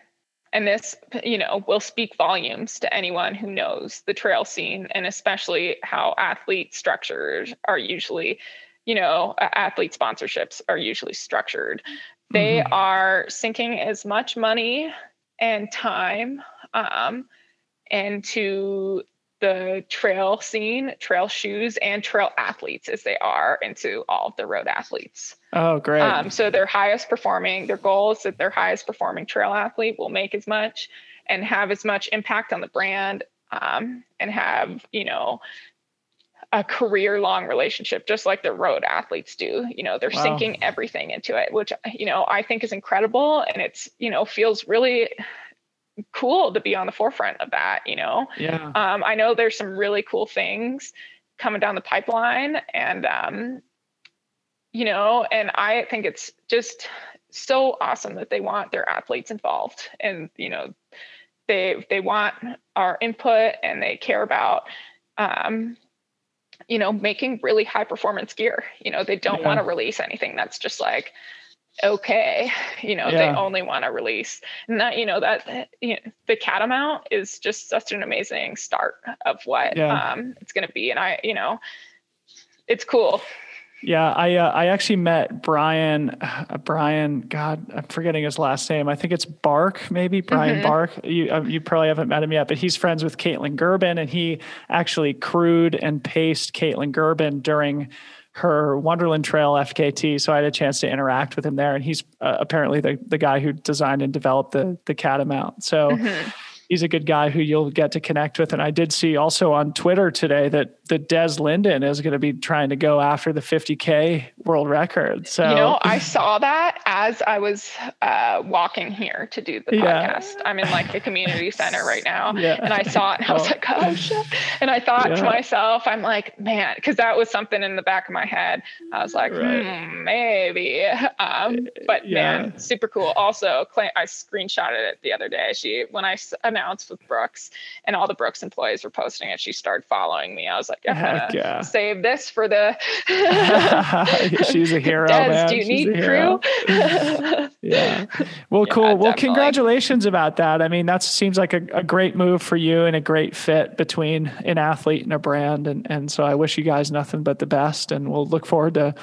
S2: and this you know will speak volumes to anyone who knows the trail scene and especially how athlete structures are usually you know athlete sponsorships are usually structured they mm-hmm. are sinking as much money and time um, into the trail scene, trail shoes, and trail athletes as they are into all of the road athletes.
S1: Oh, great. Um,
S2: so their highest performing, their goal is that their highest performing trail athlete will make as much and have as much impact on the brand um, and have, you know, a career long relationship just like the road athletes do you know they're wow. sinking everything into it which you know i think is incredible. And it's you know feels really cool to be on the forefront of that you know?
S1: Yeah.
S2: Um, i know there's some really cool things coming down the pipeline and um, you know and i think it's just so awesome that they want their athletes involved and you know they they want our input and they care about um, you know, making really high performance gear. You know, they don't yeah. want to release anything that's just like, okay, you know, yeah. they only want to release. And that, you know, that you know, the catamount is just such an amazing start of what yeah. um, it's going to be. And I, you know, it's cool.
S1: Yeah, I uh, I actually met Brian uh, Brian God I'm forgetting his last name. I think it's Bark maybe Brian mm-hmm. Bark. You uh, you probably haven't met him yet, but he's friends with Kaytlyn Gerbin, and he actually crewed and paced Kaytlyn Gerbin during her Wonderland Trail FKT. So I had a chance to interact with him there, and he's uh, apparently the the guy who designed and developed the the Catamount. So. Mm-hmm he's a good guy who you'll get to connect with. And I did see also on Twitter today that that Des Linden is going to be trying to go after the 50k world record. So
S2: you know, I saw that as I was uh, walking here to do the podcast. Yeah. I'm in like a community center right now, yeah. and I saw it, and I was like, oh shit! And I thought yeah. to myself, I'm like, man, because that was something in the back of my head. I was like, right. hmm, maybe. Um, but man, super cool. Also, I screenshotted it the other day. She when I announced announced with Brooks, and all the Brooks employees were posting it. She started following me. I was like, Uh, Heck yeah. save this for the.
S1: She's a hero, Des, man.
S2: Do you She's need crew?
S1: yeah. Well, yeah, cool. Definitely. Well, congratulations about that. I mean, that seems like a, a great move for you and a great fit between an athlete and a brand. And and so I wish you guys nothing but the best, and we'll look forward to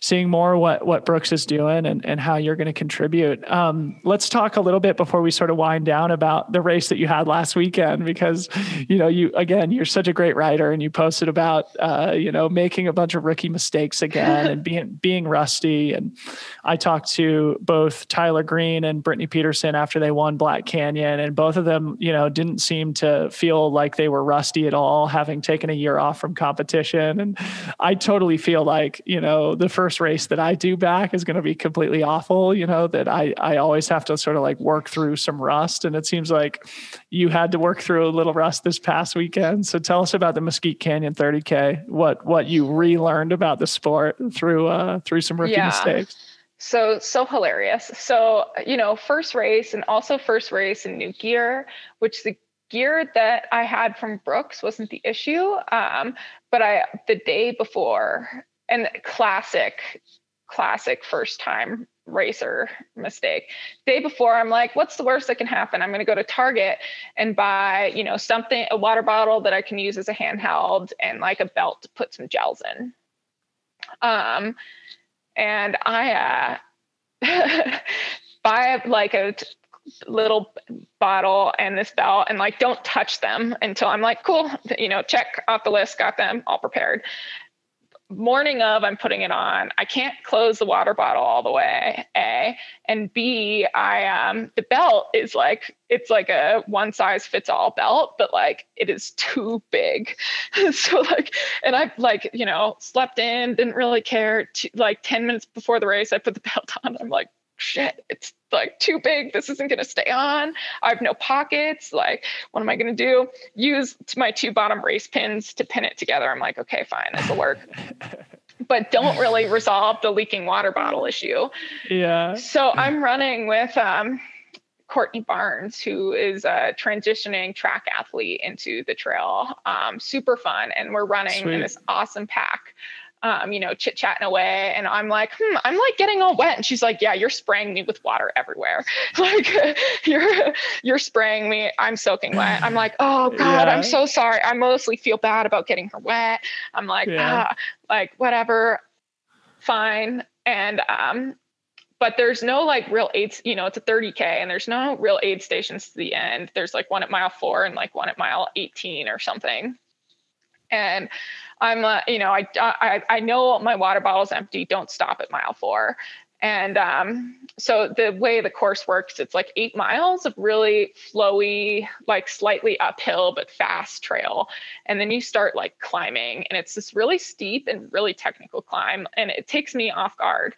S1: seeing more what what Brooks is doing and, and how you're going to contribute. Um, let's talk a little bit before we sort of wind down about the race that you had last weekend because you know you again you're such a great writer and you posted about uh, you know making a bunch of rookie mistakes again and being being rusty and I talked to both Tyler Green and Brittany Peterson after they won Black Canyon and both of them you know didn't seem to feel like they were rusty at all having taken a year off from competition and I totally feel like you know the first race that I do back is going to be completely awful you know that I I always have to sort of like work through some rust and it seems like you had to work through a little rust this past weekend so tell us about the Mesquite Canyon 30k what what you relearned about the sport through uh through some rookie yeah. mistakes
S2: so so hilarious so you know first race and also first race in new gear which the gear that I had from Brooks wasn't the issue. Um, but I the day before, and classic, classic first time racer mistake. Day before, I'm like, what's the worst that can happen? I'm going to go to Target and buy, you know, something, a water bottle that I can use as a handheld and like a belt to put some gels in. Um, and I uh, buy like a little bottle and this belt and like don't touch them until I'm like, cool, you know, check off the list, got them all prepared. Morning of, I'm putting it on. I can't close the water bottle all the way. A and B, I um the belt is like it's like a one size fits all belt, but like it is too big. so like, and I like you know slept in, didn't really care. like ten minutes before the race, I put the belt on. I'm like, shit, it's like too big. This isn't going to stay on. I have no pockets. Like, what am I going to do? Use my two bottom race pins to pin it together. I'm like, okay, fine, this will work. but don't really resolve the leaking water bottle issue.
S1: Yeah.
S2: So I'm running with um, Courtney Barnes, who is a transitioning track athlete into the trail. Um, super fun. And we're running Sweet. in this awesome pack um, you know, chit chatting away. And I'm like, hmm, I'm like getting all wet. And she's like, yeah, you're spraying me with water everywhere. like you're, you're spraying me. I'm soaking wet. I'm like, oh God, yeah. I'm so sorry. I mostly feel bad about getting her wet. I'm like, yeah. ah, like whatever, fine. And, um, but there's no like real aid, you know, it's a 30K and there's no real aid stations to the end. There's like one at mile four and like one at mile 18 or something. And I'm, uh, you know, I, I, I know my water bottle's empty. Don't stop at mile four. And um, so the way the course works, it's like eight miles of really flowy, like slightly uphill but fast trail. And then you start like climbing, and it's this really steep and really technical climb, and it takes me off guard.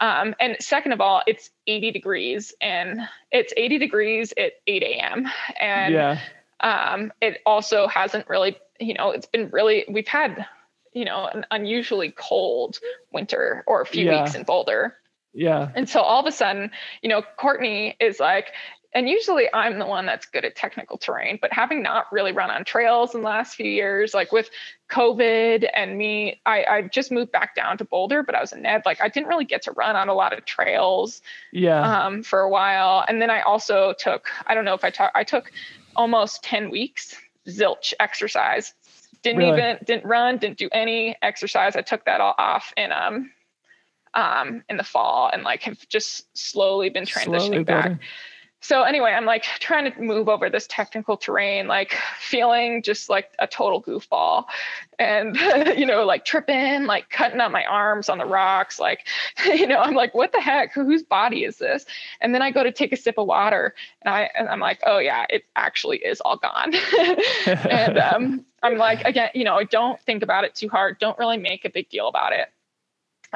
S2: Um, and second of all, it's 80 degrees, and it's 80 degrees at 8 a.m. And yeah. Um, it also hasn't really you know, it's been really, we've had, you know, an unusually cold winter or a few yeah. weeks in Boulder.
S1: Yeah.
S2: And so all of a sudden, you know, Courtney is like, and usually I'm the one that's good at technical terrain, but having not really run on trails in the last few years, like with COVID and me, I, I just moved back down to Boulder, but I was in Ned. Like I didn't really get to run on a lot of trails
S1: yeah.
S2: um, for a while. And then I also took, I don't know if I talk, I took almost 10 weeks zilch exercise. Didn't really? even didn't run, didn't do any exercise. I took that all off in um um in the fall and like have just slowly been transitioning slowly back so anyway, I'm like trying to move over this technical terrain, like feeling just like a total goofball and, you know, like tripping, like cutting up my arms on the rocks. Like, you know, I'm like, what the heck, whose body is this? And then I go to take a sip of water and I, and I'm like, oh yeah, it actually is all gone. and um, I'm like, again, you know, don't think about it too hard. Don't really make a big deal about it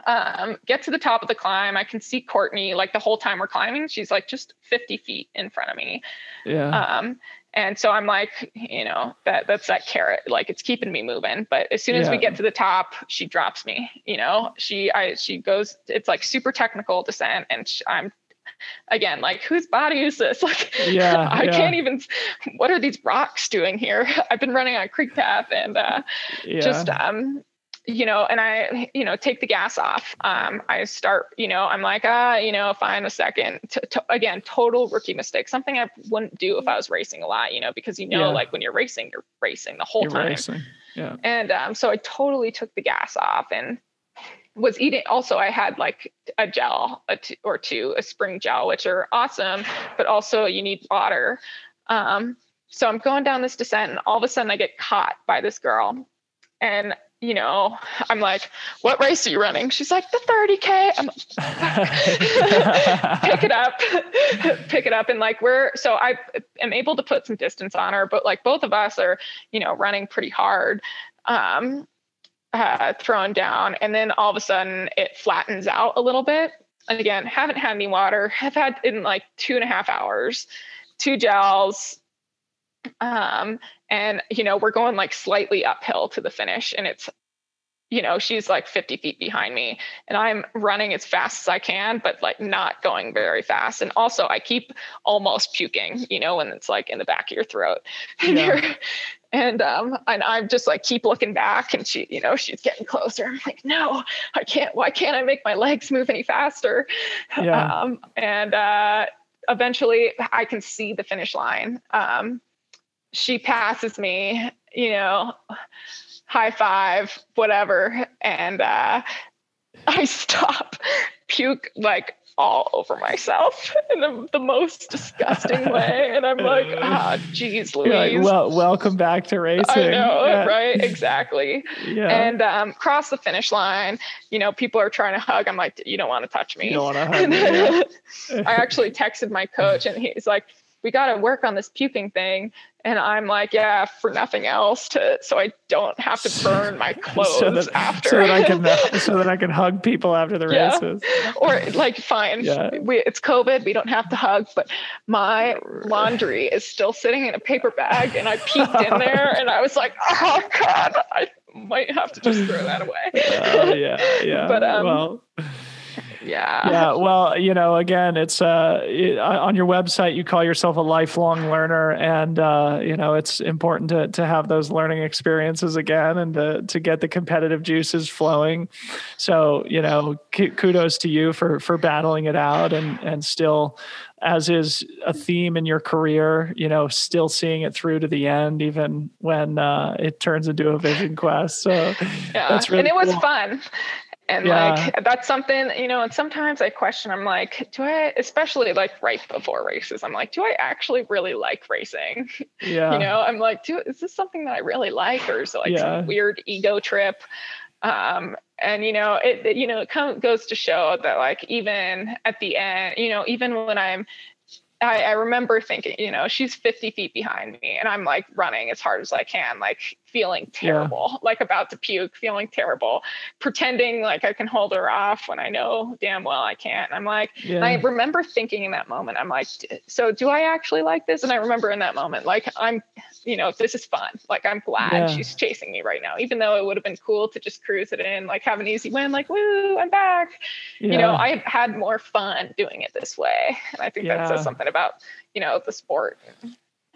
S2: um, get to the top of the climb. I can see Courtney like the whole time we're climbing. She's like just 50 feet in front of me.
S1: Yeah.
S2: Um, and so I'm like, you know, that that's that carrot, like it's keeping me moving. But as soon as yeah. we get to the top, she drops me. You know, she I she goes. It's like super technical descent, and she, I'm again like whose body is this like
S1: yeah
S2: i
S1: yeah.
S2: can't even what are these rocks doing here i've been running on creek path and uh yeah. just um you know, and I, you know, take the gas off. Um, I start, you know, I'm like, ah, you know, fine a second. T- t- again, total rookie mistake. Something I wouldn't do if I was racing a lot, you know, because you know, yeah. like when you're racing, you're racing the whole
S1: you're
S2: time.
S1: Racing. Yeah.
S2: And um, so I totally took the gas off and was eating also i had like a gel a t- or two a spring gel which are awesome but also you need water um, so i'm going down this descent and all of a sudden i get caught by this girl and you know, I'm like, what race are you running? She's like, the 30K. I'm like, pick it up, pick it up. And like, we're, so I am able to put some distance on her, but like both of us are, you know, running pretty hard, um, uh, thrown down. And then all of a sudden it flattens out a little bit. And again, haven't had any water, have had in like two and a half hours, two gels, um, and, you know, we're going like slightly uphill to the finish and it's, you know, she's like 50 feet behind me and I'm running as fast as I can, but like not going very fast. And also I keep almost puking, you know, when it's like in the back of your throat. Yeah. and um and i'm just like keep looking back and she you know she's getting closer i'm like no i can't why can't i make my legs move any faster yeah. um and uh eventually i can see the finish line um she passes me, you know, high five, whatever. And uh, I stop, puke like all over myself in the, the most disgusting way. And I'm like, ah, geez, Louise. Like,
S1: well, welcome back to racing. I
S2: know, yeah. right? Exactly. Yeah. And um, cross the finish line, you know, people are trying to hug. I'm like, you don't want to touch me.
S1: You don't want to hug me. Yeah.
S2: I actually texted my coach and he's like, we got to work on this puking thing and i'm like yeah for nothing else to so i don't have to burn my clothes so that, after
S1: so that i can so that i can hug people after the yeah. races.
S2: Or like fine. Yeah. we, it's covid we don't have to hug but my laundry is still sitting in a paper bag and i peeked in there and i was like oh god i might have to just throw that away.
S1: Uh, yeah yeah.
S2: but um well yeah.
S1: Yeah. Well, you know, again, it's uh, on your website, you call yourself a lifelong learner, and uh, you know, it's important to to have those learning experiences again, and to to get the competitive juices flowing. So, you know, kudos to you for for battling it out, and and still, as is a theme in your career, you know, still seeing it through to the end, even when uh, it turns into a vision quest. So,
S2: yeah, that's really and it was fun and yeah. like that's something you know and sometimes i question i'm like do i especially like right before races i'm like do i actually really like racing yeah you know i'm like do is this something that i really like or is it like yeah. some weird ego trip um and you know it, it you know it kind of goes to show that like even at the end you know even when i'm I, I, remember thinking, you know, she's 50 feet behind me and I'm like running as hard as I can, like feeling terrible, yeah. like about to puke, feeling terrible, pretending like I can hold her off when I know damn well I can't. I'm like, yeah. I remember thinking in that moment, I'm like, so do I actually like this? And I remember in that moment, like, I'm, you know, this is fun. Like, I'm glad yeah. she's chasing me right now, even though it would have been cool to just cruise it in, like, have an easy win, like, woo, I'm back. You know, I had more fun doing it this way. And I think that says something about, you know, the sport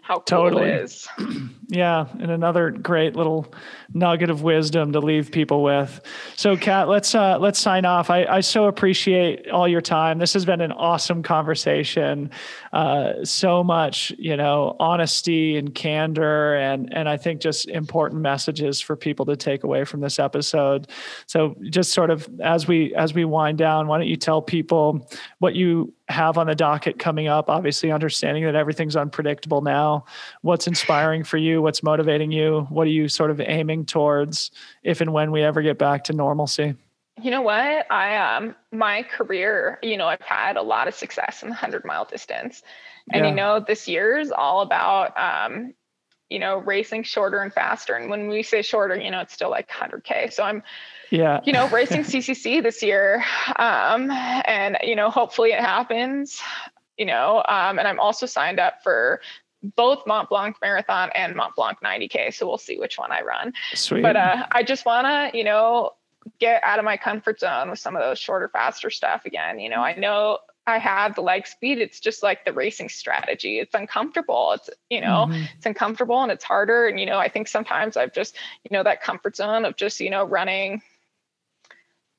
S2: how cool totally. it is.
S1: yeah, and another great little nugget of wisdom to leave people with. So, Cat, let's uh, let's sign off. I, I so appreciate all your time. This has been an awesome conversation. Uh, so much, you know, honesty and candor, and and I think just important messages for people to take away from this episode. So, just sort of as we as we wind down, why don't you tell people what you have on the docket coming up? Obviously, understanding that everything's unpredictable now. What's inspiring for you? What's motivating you? What are you sort of aiming towards if and when we ever get back to normalcy?
S2: You know what? I um my career, you know, I've had a lot of success in the 100 mile distance. And yeah. you know, this year is all about um you know, racing shorter and faster. And when we say shorter, you know, it's still like 100K. So I'm
S1: yeah
S2: you know racing CCC this year um and you know hopefully it happens you know um and i'm also signed up for both Mont Blanc Marathon and Mont Blanc 90K. So we'll see which one I run.
S1: Sweet.
S2: But uh, I just want to, you know, get out of my comfort zone with some of those shorter, faster stuff again. You know, I know I have the leg speed. It's just like the racing strategy. It's uncomfortable. It's, you know, mm-hmm. it's uncomfortable and it's harder. And, you know, I think sometimes I've just, you know, that comfort zone of just, you know, running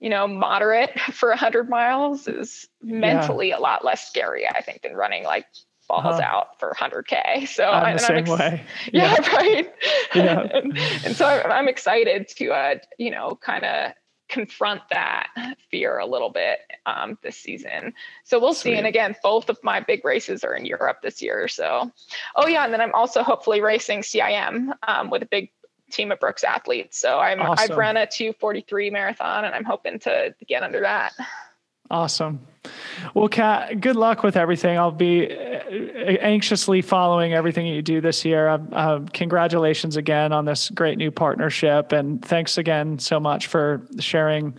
S2: you know, moderate for 100 miles is mentally yeah. a lot less scary, I think, than running like balls uh-huh. out for 100K. So
S1: I'm the same ex- way.
S2: Yeah, yeah. right. Yeah. and, and, so I'm excited to, uh, you know, kind of confront that fear a little bit um, this season. So we'll Sweet. see. And again, both of my big races are in Europe this year. So, oh yeah, and then I'm also hopefully racing CIM um, with a big team of Brooks athletes. So I'm awesome. I've run a 243 marathon, and I'm hoping to get under that.
S1: Awesome. Well, Cat, good luck with everything. I'll be uh, anxiously following everything you do this year. Uh, uh, congratulations again on this great new partnership. And thanks again so much for sharing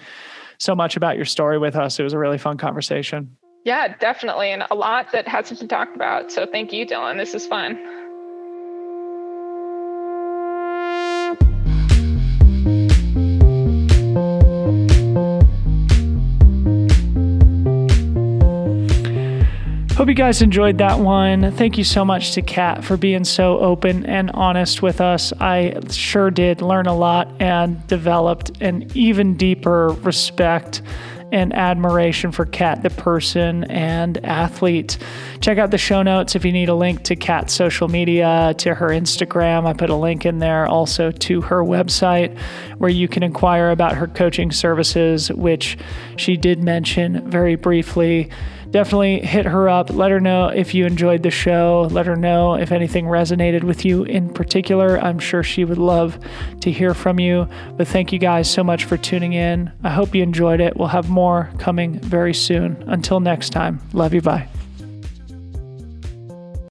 S1: so much about your story with us. It was a really fun conversation.
S2: Yeah, definitely. And a lot that hasn't been talked about. So thank you, Dylan. This is fun.
S1: You guys enjoyed that one. Thank you so much to Cat for being so open and honest with us. I sure did learn a lot and developed an even deeper respect and admiration for Cat, the person and athlete. Check out the show notes if you need a link to Cat's social media, to her Instagram. I put a link in there also to her website where you can inquire about her coaching services, which she did mention very briefly definitely hit her up. Let her know if you enjoyed the show. Let her know if anything resonated with you in particular. I'm sure she would love to hear from you. But thank you guys so much for tuning in. I hope you enjoyed it. We'll have more coming very soon. Until next time, love you. Bye.